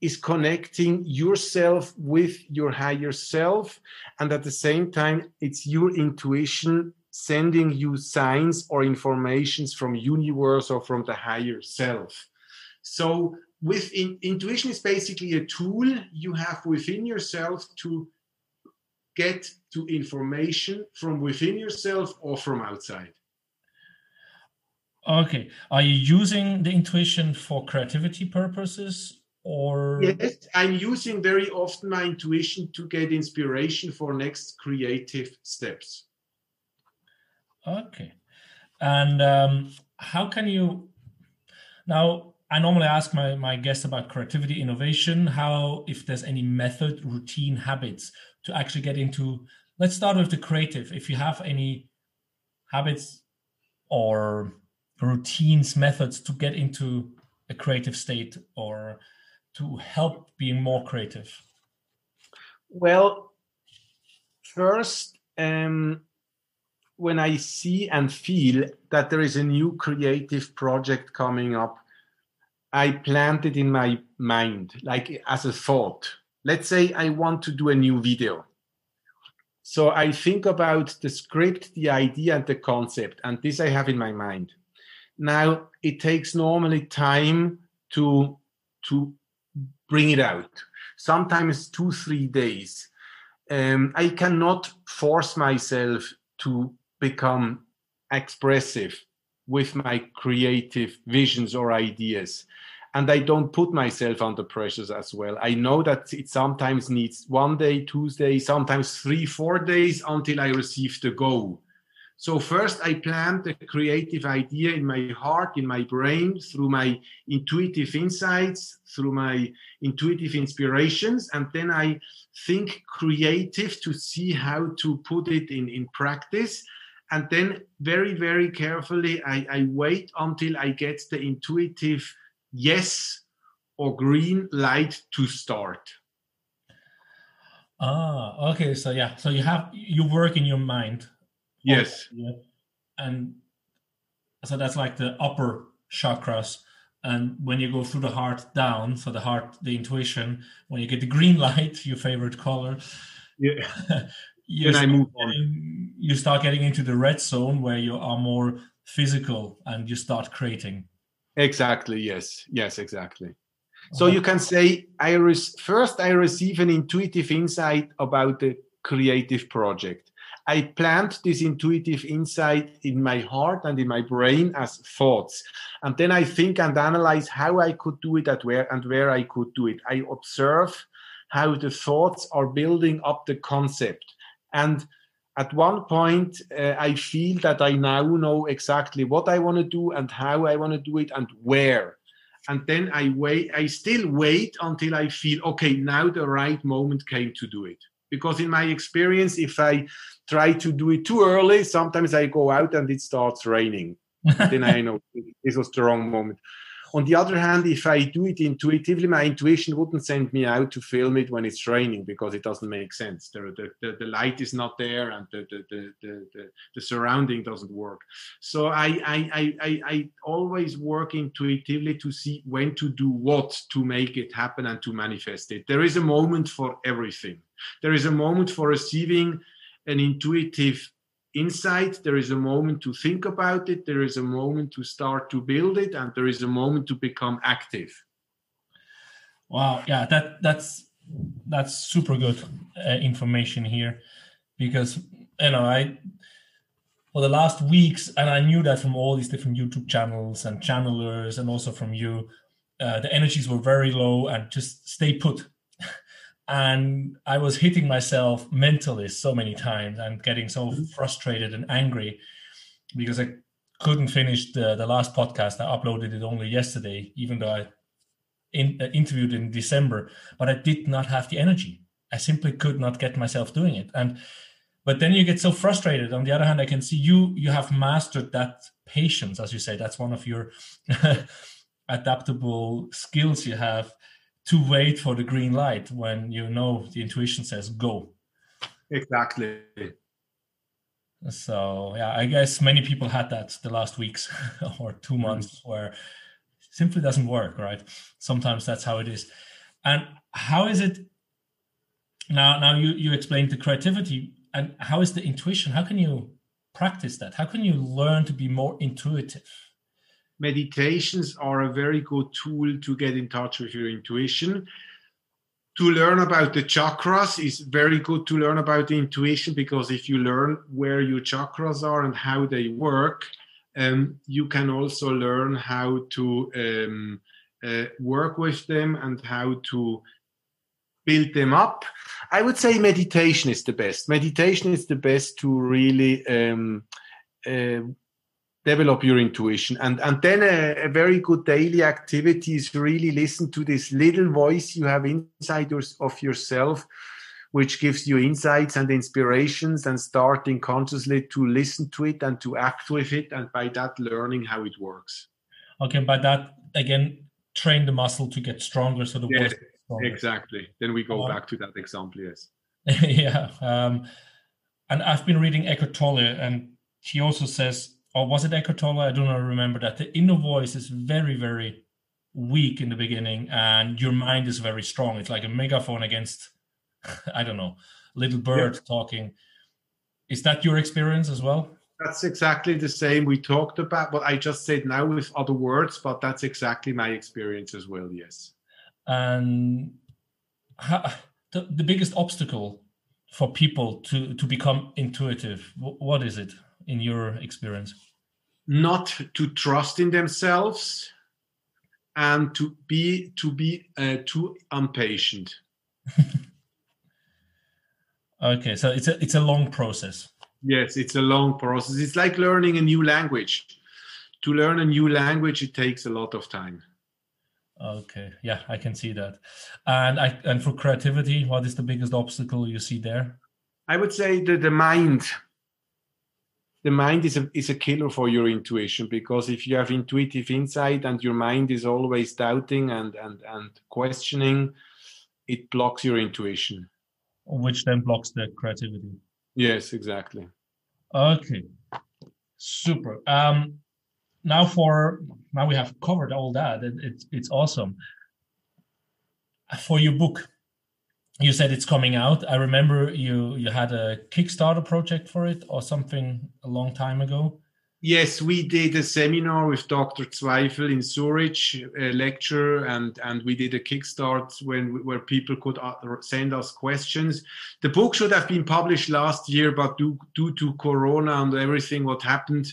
is connecting yourself with your higher self. And at the same time, it's your intuition sending you signs or informations from universe or from the higher self. So with in, intuition is basically a tool you have within yourself to get to information from within yourself or from outside. Okay. Are you using the intuition for creativity purposes or Yes, I'm using very often my intuition to get inspiration for next creative steps. Okay. And um, how can you now? I normally ask my, my guests about creativity, innovation, how, if there's any method, routine, habits to actually get into. Let's start with the creative. If you have any habits or routines, methods to get into a creative state or to help being more creative? Well, first, um, when I see and feel that there is a new creative project coming up, I plant it in my mind, like as a thought. Let's say I want to do a new video. So I think about the script, the idea, and the concept, and this I have in my mind. Now it takes normally time to to bring it out. Sometimes two, three days. Um, I cannot force myself to become expressive with my creative visions or ideas. And I don't put myself under pressures as well. I know that it sometimes needs one day, Tuesday, sometimes three, four days until I receive the go. So first I plant a creative idea in my heart, in my brain, through my intuitive insights, through my intuitive inspirations, and then I think creative to see how to put it in, in practice. And then very, very carefully, I, I wait until I get the intuitive yes or green light to start. Ah, okay. So yeah, so you have you work in your mind Yes. And so that's like the upper chakras. And when you go through the heart down, so the heart, the intuition, when you get the green light, your favorite color, yeah. you, start getting, you start getting into the red zone where you are more physical and you start creating. Exactly. Yes. Yes. Exactly. So you can say, I first I receive an intuitive insight about the creative project. I plant this intuitive insight in my heart and in my brain as thoughts. And then I think and analyze how I could do it at where and where I could do it. I observe how the thoughts are building up the concept. And at one point, uh, I feel that I now know exactly what I want to do and how I want to do it and where. And then I wait, I still wait until I feel, okay, now the right moment came to do it because in my experience if i try to do it too early. Sometimes i go out and it starts raining. Then i know this was the wrong moment. On the other hand if i do it intuitively my intuition wouldn't send me out to film it when it's raining because it doesn't make sense. The, the, the, the light is not there and the, the, the, the, the surrounding doesn't work. So I, I, I, I always work intuitively to see when to do what to make it happen and to manifest it. There is a moment for everything. There is a moment for receiving an intuitive insight. There is a moment to think about it. There is a moment to start to build it, and there is a moment to become active. Wow, yeah, that that's that's super good uh, information here, because you know I for the last weeks, and I knew that from all these different YouTube channels and channelers, and also from you, uh, the energies were very low and just stay put and I was hitting myself mentally so many times and getting so mm-hmm. frustrated and angry because I couldn't finish the, the last podcast. I uploaded it only yesterday, even though I in, uh, interviewed in December, but I did not have the energy. I simply could not get myself doing it. And but then you get so frustrated. On the other hand, I can see you you have mastered that patience, as you say. That's one of your adaptable skills you have to wait for the green light when you know the intuition says go. Exactly. So yeah, I guess many people had that the last weeks or two mm-hmm. months where simply doesn't work, right? Sometimes that's how it is. And how is it now? Now you you explained the creativity, and how is the intuition? How can you practice that? How can you learn to be more intuitive? Meditations are a very good tool to get in touch with your intuition to learn about the chakras is very good to learn about the intuition because if you learn where your chakras are and how they work, um, you can also learn how to um, uh, work with them and how to build them up. I would say meditation is the best. Meditation is the best to really um, uh, develop your intuition. And and then a, a, very good daily activity is really listen to this little voice you have inside your, of yourself which gives you insights and inspirations and starting consciously to listen to it and to act with it and by that learning how it works. Okay by that again train the muscle to get stronger so the yes, exactly. Then we go uh, back to that example yes. Yeah um, and i've been reading Eckhart Tolle and he also says or was it Eckhart Tolle? I do not remember that. The inner voice is very, very weak in the beginning, and your mind is very strong. It's like a megaphone against, I don't know, little bird yeah. talking. Is that your experience as well? That's exactly the same we talked about. What I just said now with other words, but that's exactly my experience as well. Yes. And how, the, the biggest obstacle for people to to become intuitive, what is it? in your experience? Not to trust in themselves and to be to be uh, too impatient. okay, so it's a it's a long process. Yes, it's a long process. It's like learning a new language. To learn a new language, it takes a lot of time. Okay, yeah, I can see that. And I and for creativity, what is the biggest obstacle you see there? I would say that the mind the mind is a, is a killer for your intuition because if you have intuitive insight and your mind is always doubting and, and, and questioning, it blocks your intuition. Which then blocks the creativity. Yes, exactly. Okay, super. Um, now for now we have covered all that. It, it, it's awesome. For your book, you said it's coming out. I remember you you had a Kickstarter project for it or something a long time ago. Yes, we did a seminar with Dr. Zweifel in Zurich, a lecture, and and we did a kickstart when where people could send us questions. The book should have been published last year, but due, due to Corona and everything what happened,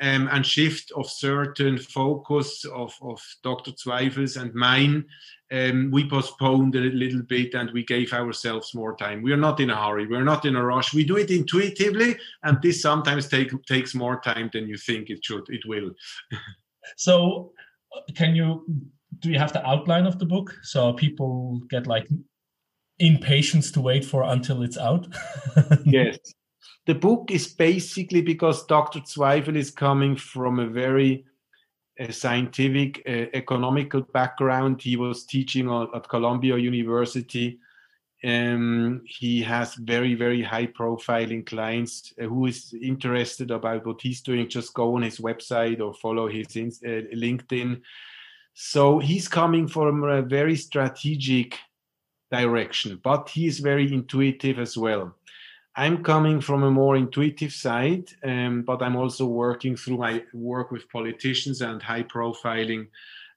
um, and shift of certain focus of of Dr. Zweifels and mine, um, we postponed a little bit and we gave ourselves more time. We are not in a hurry. We're not in a rush. We do it intuitively, and this sometimes take, takes more time than you think it should. It will. so, can you do you have the outline of the book so people get like impatience to wait for until it's out? yes. The book is basically because Dr. Zweifel is coming from a very a scientific, uh, economical background. He was teaching at Columbia University. Um, he has very, very high profiling clients. Uh, who is interested about what he's doing, just go on his website or follow his uh, LinkedIn. So he's coming from a very strategic direction, but he is very intuitive as well. I'm coming from a more intuitive side, um, but I'm also working through my work with politicians and high profiling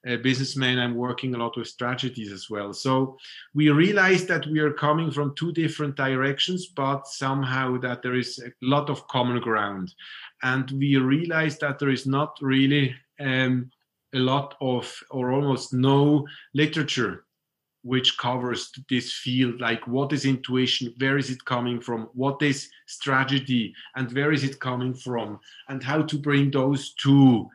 uh, businessmen. I'm working a lot with strategies as well. So we realize that we are coming from two different directions, but somehow that there is a lot of common ground. And we realize that there is not really um, a lot of, or almost no literature which covers this field like what is intuition where is it coming from what is strategy and where is it coming from and how to bring those two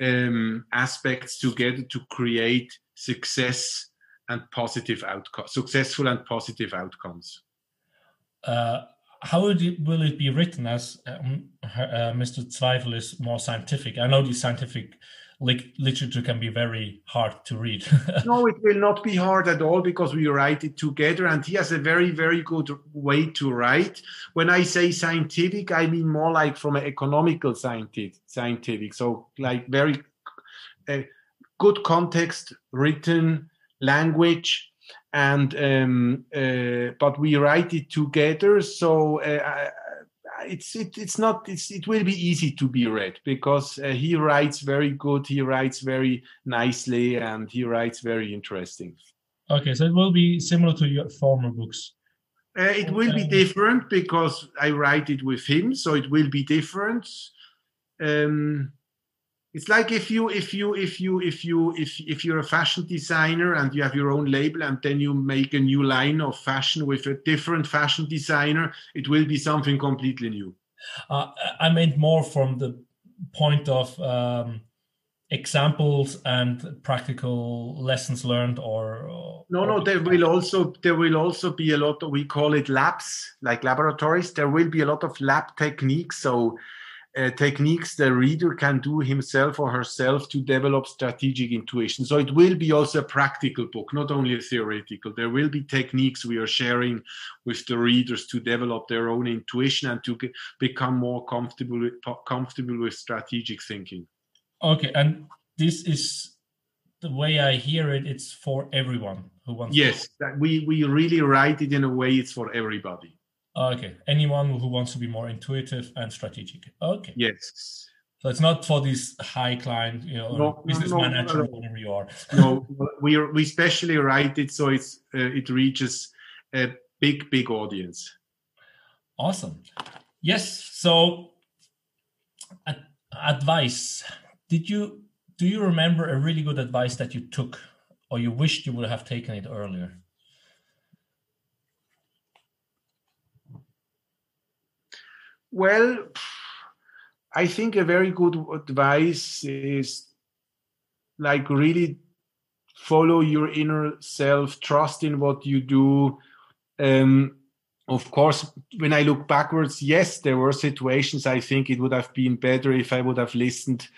um, aspects together to create success and positive outcomes successful and positive outcomes. Uh, how it, will it be written as um, uh, mr zweifel is more scientific? I know the scientific literature can be very hard to read. no, it will not be hard at all because we write it together, and he has a very, very good way to write. When I say scientific, I mean more like from an economical scientific, scientific. So like very uh, good context, written language, and um, uh, but we write it together. So uh, it's it, it's not it's it will be easy to be read because uh, he writes very good he writes very nicely and he writes very interesting. Okay so it will be similar to your former books. Uh, it will be different because i write it with him so it will be different. Um, it's like if you if you if you if you if if you're a fashion designer and you have your own label and then you make a new line of fashion with a different fashion designer it will be something completely new. Uh, i meant more from the point of um, examples and practical lessons learned or, or no no there will also there will also be a lot of we call it labs like laboratories. There will be a lot of lab techniques. So uh, techniques the reader can do himself or herself to develop strategic intuition. So it will be also a practical book, not only a theoretical. There will be techniques we are sharing with the readers to develop their own intuition and to get, become more comfortable with, comfortable with strategic thinking. Okay, and this is the way I hear it. It's for everyone who wants. Yes, to... we we really write it in a way it's for everybody. Okay. Anyone who wants to be more intuitive and strategic. Okay. Yes. So it's not for this high client, you know, no, business no, manager, no, whatever you are. no, we are, we specially write it so it's uh, it reaches a big big audience. Awesome. Yes. So, ad- advice. Did you do you remember a really good advice that you took, or you wished you would have taken it earlier? Well, I think a very good advice is like really follow your inner self, trust in what you do. Um, of course, when I look backwards, yes, there were situations I think it would have been better if I would have listened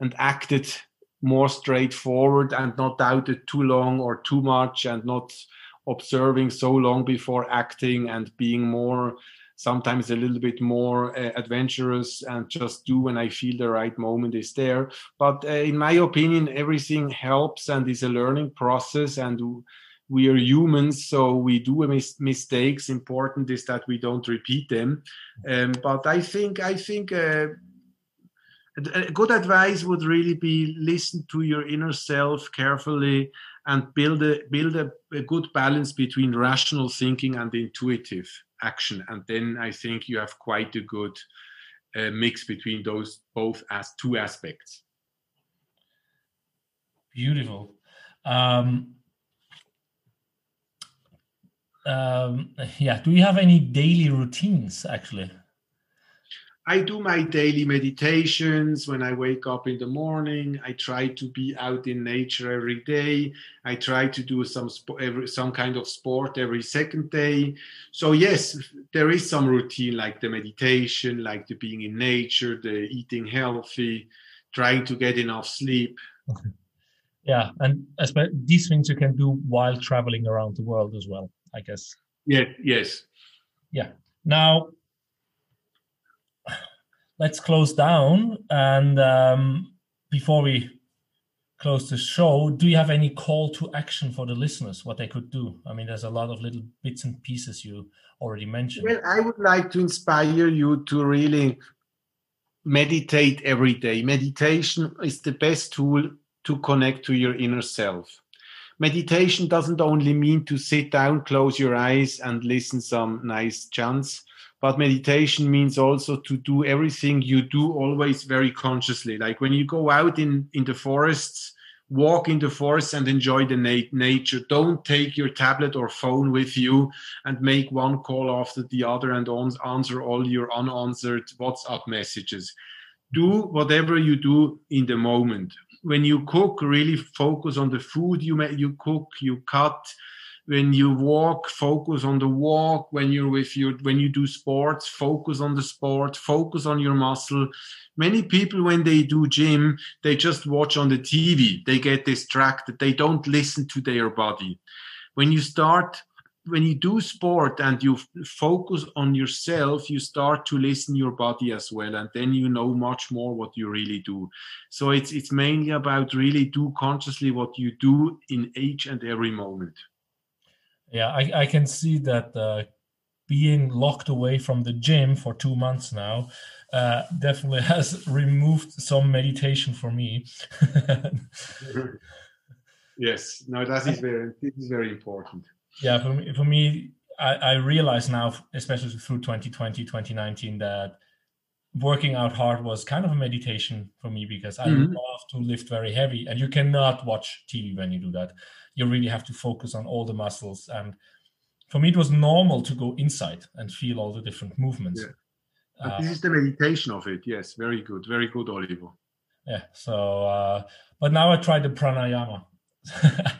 and acted more straightforward and not doubted too long or too much and not observing so long before acting and being more sometimes a little bit more uh, adventurous and just do when I feel the right moment is there. But uh, in my opinion, everything helps and is a learning process and we are humans, so we do mis- mistakes. Important is that we don't repeat them. Um, but I think I think uh, good advice would really be listen to your inner self carefully and build a build a, a good balance between rational thinking and intuitive action. And then i think you have quite a good uh, mix between those both as two aspects. Beautiful. Um, um, yeah do you have any daily routines actually I do my daily meditations when I wake up in the morning. I try to be out in nature every day. I try to do some every, some kind of sport every second day. So yes, there is some routine like the meditation, like the being in nature, the eating healthy, trying to get enough sleep. Okay. Yeah, and these things you can do while traveling around the world as well, I guess. Yeah. Yes. Yeah. Now let's close down. And um, before we close the show, do you have any call to action for the listeners? What they could do? I mean, there's a lot of little bits and pieces you already mentioned. Well, I would like to inspire you to really meditate every day. Meditation is the best tool to connect to your inner self. Meditation doesn't only mean to sit down, close your eyes, and listen some nice chants but meditation means also to do everything you do always very consciously. Like when you go out in in the forests walk in the forest and enjoy the na- nature. Don't take your tablet or phone with you and make one call after the other and on- answer all your unanswered whatsapp messages. Do whatever you do in the moment. When you cook really focus on the food you you cook you cut when you walk focus on the walk. When you're with your when you do sports focus on the sport focus on your muscle. Many people when they do gym they just watch on the tv they get distracted. They don't listen to their body. When you start when you do sport and you focus on yourself you start to listen your body as well and then you know much more what you really do. So it's it's mainly about really do consciously what you do in each and every moment yeah, I, I can see that uh, being locked away from the gym for two months now uh, definitely has removed some meditation for me. yes, no, that is very this is very important. Yeah, for me, for me I, I realize now, especially through 2020, 2019, that working out hard was kind of a meditation for me because I mm-hmm. love to lift very heavy, and you cannot watch TV when you do that you really have to focus on all the muscles. And for me, it was normal to go inside and feel all the different movements. Yeah. Uh, this is the meditation of it. Yes, very good, very good, Oliver. Yeah. So, uh, but now I try the pranayama.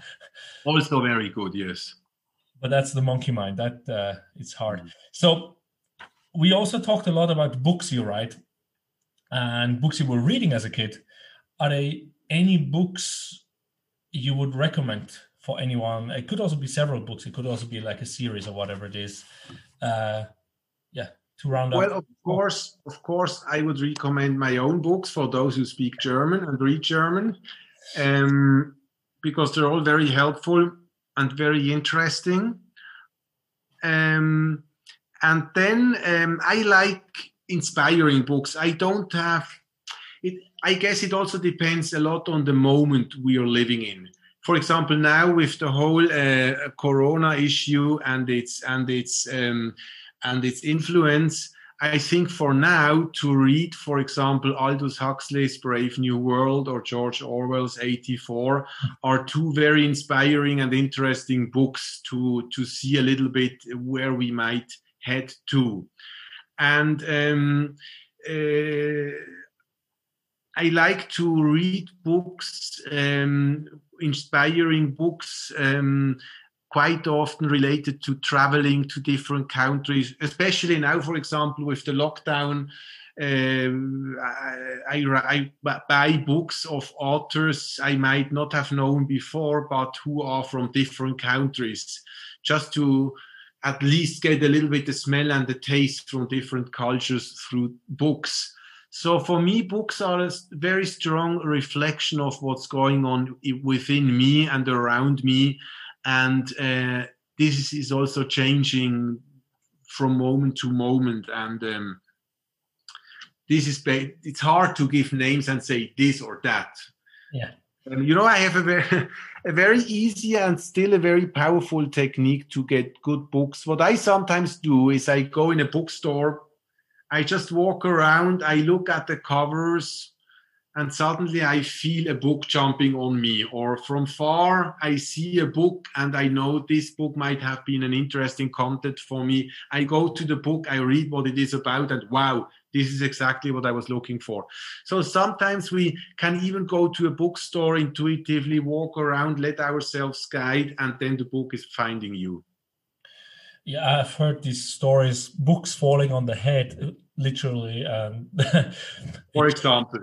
also very good. Yes. But that's the monkey mind. That uh, it's hard. Mm. So we also talked a lot about books you write and books you were reading as a kid. Are there any books you would recommend for anyone? It could also be several books. It could also be like a series or whatever it is. Uh, yeah, to round well, up. Well, of course, of course, I would recommend my own books for those who speak German and read German, um, because they're all very helpful and very interesting. Um, and then um, I like inspiring books. I don't have it I guess it also depends a lot on the moment we are living in. For example, now with the whole uh, Corona issue and its and its um, and its influence, I think for now to read, for example, Aldous Huxley's Brave New World or George Orwell's 84 are two very inspiring and interesting books to to see a little bit where we might head to, and. Um, uh, I like to read books, um, inspiring books, um, quite often related to traveling to different countries, especially now, for example, with the lockdown. Um, I, I, I, buy books of authors I might not have known before, but who are from different countries, just to at least get a little bit the smell and the taste from different cultures through books. So for me, books are a very strong reflection of what's going on within me and around me, and uh, this is also changing from moment to moment. And um, this is it's hard to give names and say this or that. Yeah. Um, you know, I have a very, a very easy and still a very powerful technique to get good books. What I sometimes do is I go in a bookstore I just walk around, I look at the covers, and suddenly I feel a book jumping on me. Or from far, I see a book and I know this book might have been an interesting content for me. I go to the book, I read what it is about, and wow, this is exactly what I was looking for. So sometimes we can even go to a bookstore intuitively, walk around, let ourselves guide, and then the book is finding you. Yeah, I've heard these stories, books falling on the head literally. Um, For example.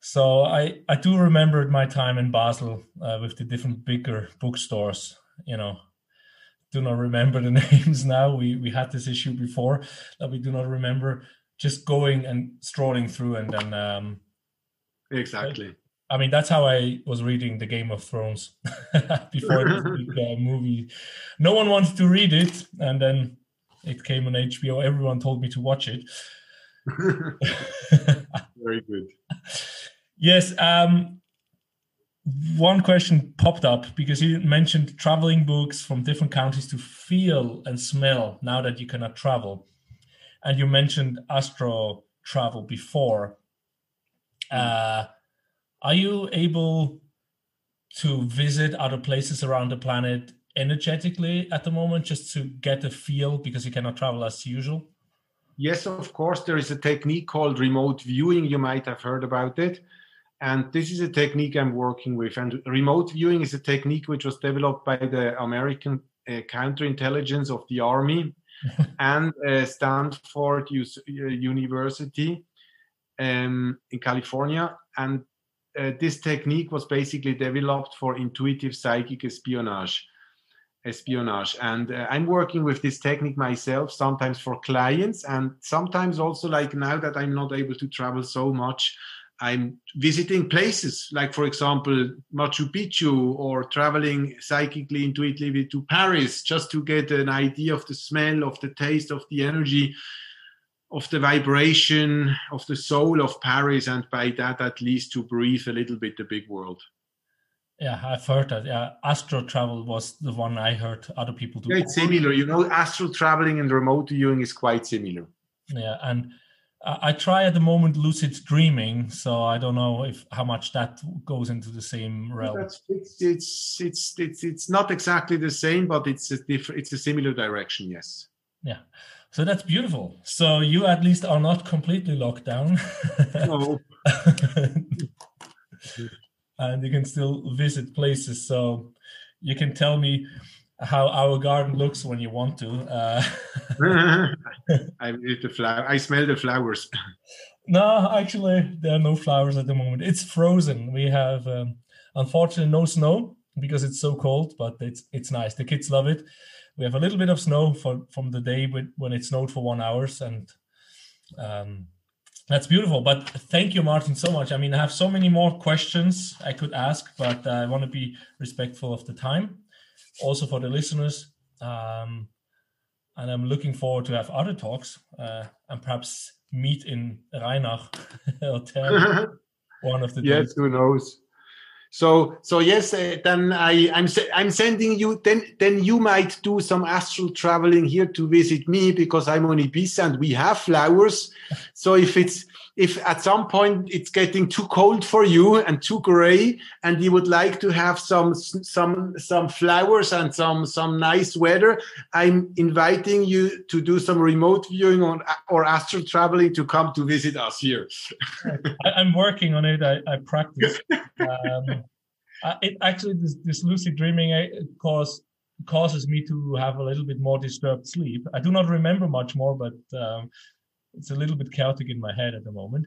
So I, I do remember my time in Basel uh, with the different bigger bookstores. You know, do not remember the names now. We we had this issue before that we do not remember. Just going and strolling through, and then um, exactly. I mean, that's how I was reading the Game of Thrones before the uh, movie. No one wanted to read it, and then it came on HBO. Everyone told me to watch it. Very good. Yes. Um, one question popped up because you mentioned traveling books from different countries to feel and smell now that you cannot travel. And you mentioned astral travel before. Uh, are you able to visit other places around the planet energetically at the moment just to get a feel because you cannot travel as usual? Yes, of course. There is a technique called remote viewing. You might have heard about it. And this is a technique I'm working with. And remote viewing is a technique which was developed by the American uh, counterintelligence of the army and uh, Stanford uh, University um, in California. And uh, this technique was basically developed for intuitive psychic espionage espionage. And uh, i'm working with this technique myself sometimes for clients and sometimes also like now that i'm not able to travel so much i'm visiting places like for example machu picchu or traveling psychically intuitively to paris just to get an idea of the smell of the taste of the energy of the vibration of the soul of paris and by that at least to breathe a little bit the big world yeah, I've heard that. Yeah, astral travel was the one I heard other people do. Yeah, it's similar. You know, astral traveling and remote viewing is quite similar. Yeah, and uh, I try at the moment lucid dreaming, so I don't know if how much that goes into the same realm. That's, it's, it's it's it's it's not exactly the same, but it's a different. It's a similar direction. Yes. Yeah. So that's beautiful. So you at least are not completely locked down. No. and you can still visit places. So you can tell me how our garden looks when you want to. Uh, I the flower. I smell the flowers. No, actually, there are no flowers at the moment. It's frozen. We have, um, unfortunately, no snow because it's so cold. But it's it's nice. The kids love it. We have a little bit of snow for from the day when it snowed for one hours, and um, that's beautiful. But thank you, Martin, so much. I mean, I have so many more questions I could ask, but I want to be respectful of the time, also for the listeners. Um, and I'm looking forward to have other talks uh, and perhaps meet in Reinach hotel one of the yes, days. who knows? So so yes, uh, then I I'm I'm sending you then then you might do some astral traveling here to visit me because I'm on Ibiza and we have flowers. So if it's if at some point it's getting too cold for you and too gray and you would like to have some some some flowers and some some nice weather i'm inviting you to do some remote viewing on or astral traveling to come to visit us here. I, am working on it. I, I practice. Um, it actually this, this lucid dreaming uh, cause causes me to have a little bit more disturbed sleep. I do not remember much more but um, it's a little bit chaotic in my head at the moment.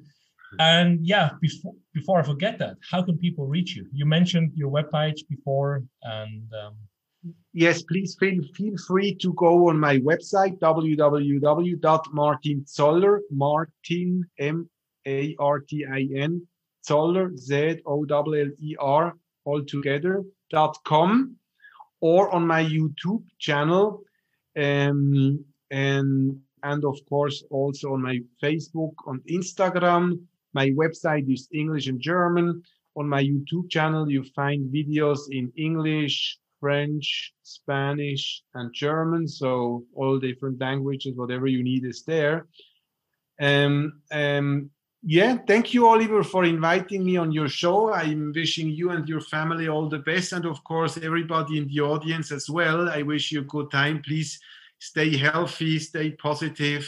And yeah, before before I forget that, how can people reach you? You mentioned your webpage before, and um... yes, please feel feel free to go on my website www.martinzoller Martin M A R T I N Zoller Z O L L E R all together dot com or on my YouTube channel. Um, and and of course also on my Facebook, on Instagram. My website is English and German. On my YouTube channel, you find videos in English, French, Spanish, and German. So all different languages, whatever you need is there. Um, um, yeah, thank you, Oliver, for inviting me on your show. I'm wishing you and your family all the best, and of course, everybody in the audience as well. I wish you a good time. Please stay healthy, stay positive,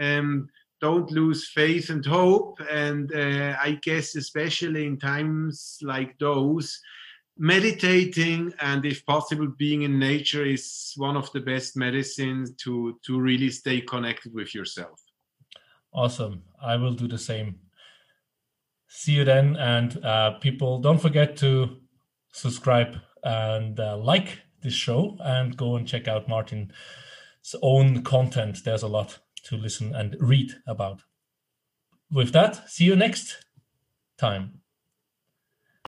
um, don't lose faith and hope. And uh, I guess, especially in times like those, meditating and, if possible, being in nature is one of the best medicines to to really stay connected with yourself. Awesome. I will do the same. See you then, and uh, people, don't forget to subscribe and uh, like this show, and go and check out Martin own content. There's a lot to listen and read about. With that, see you next time.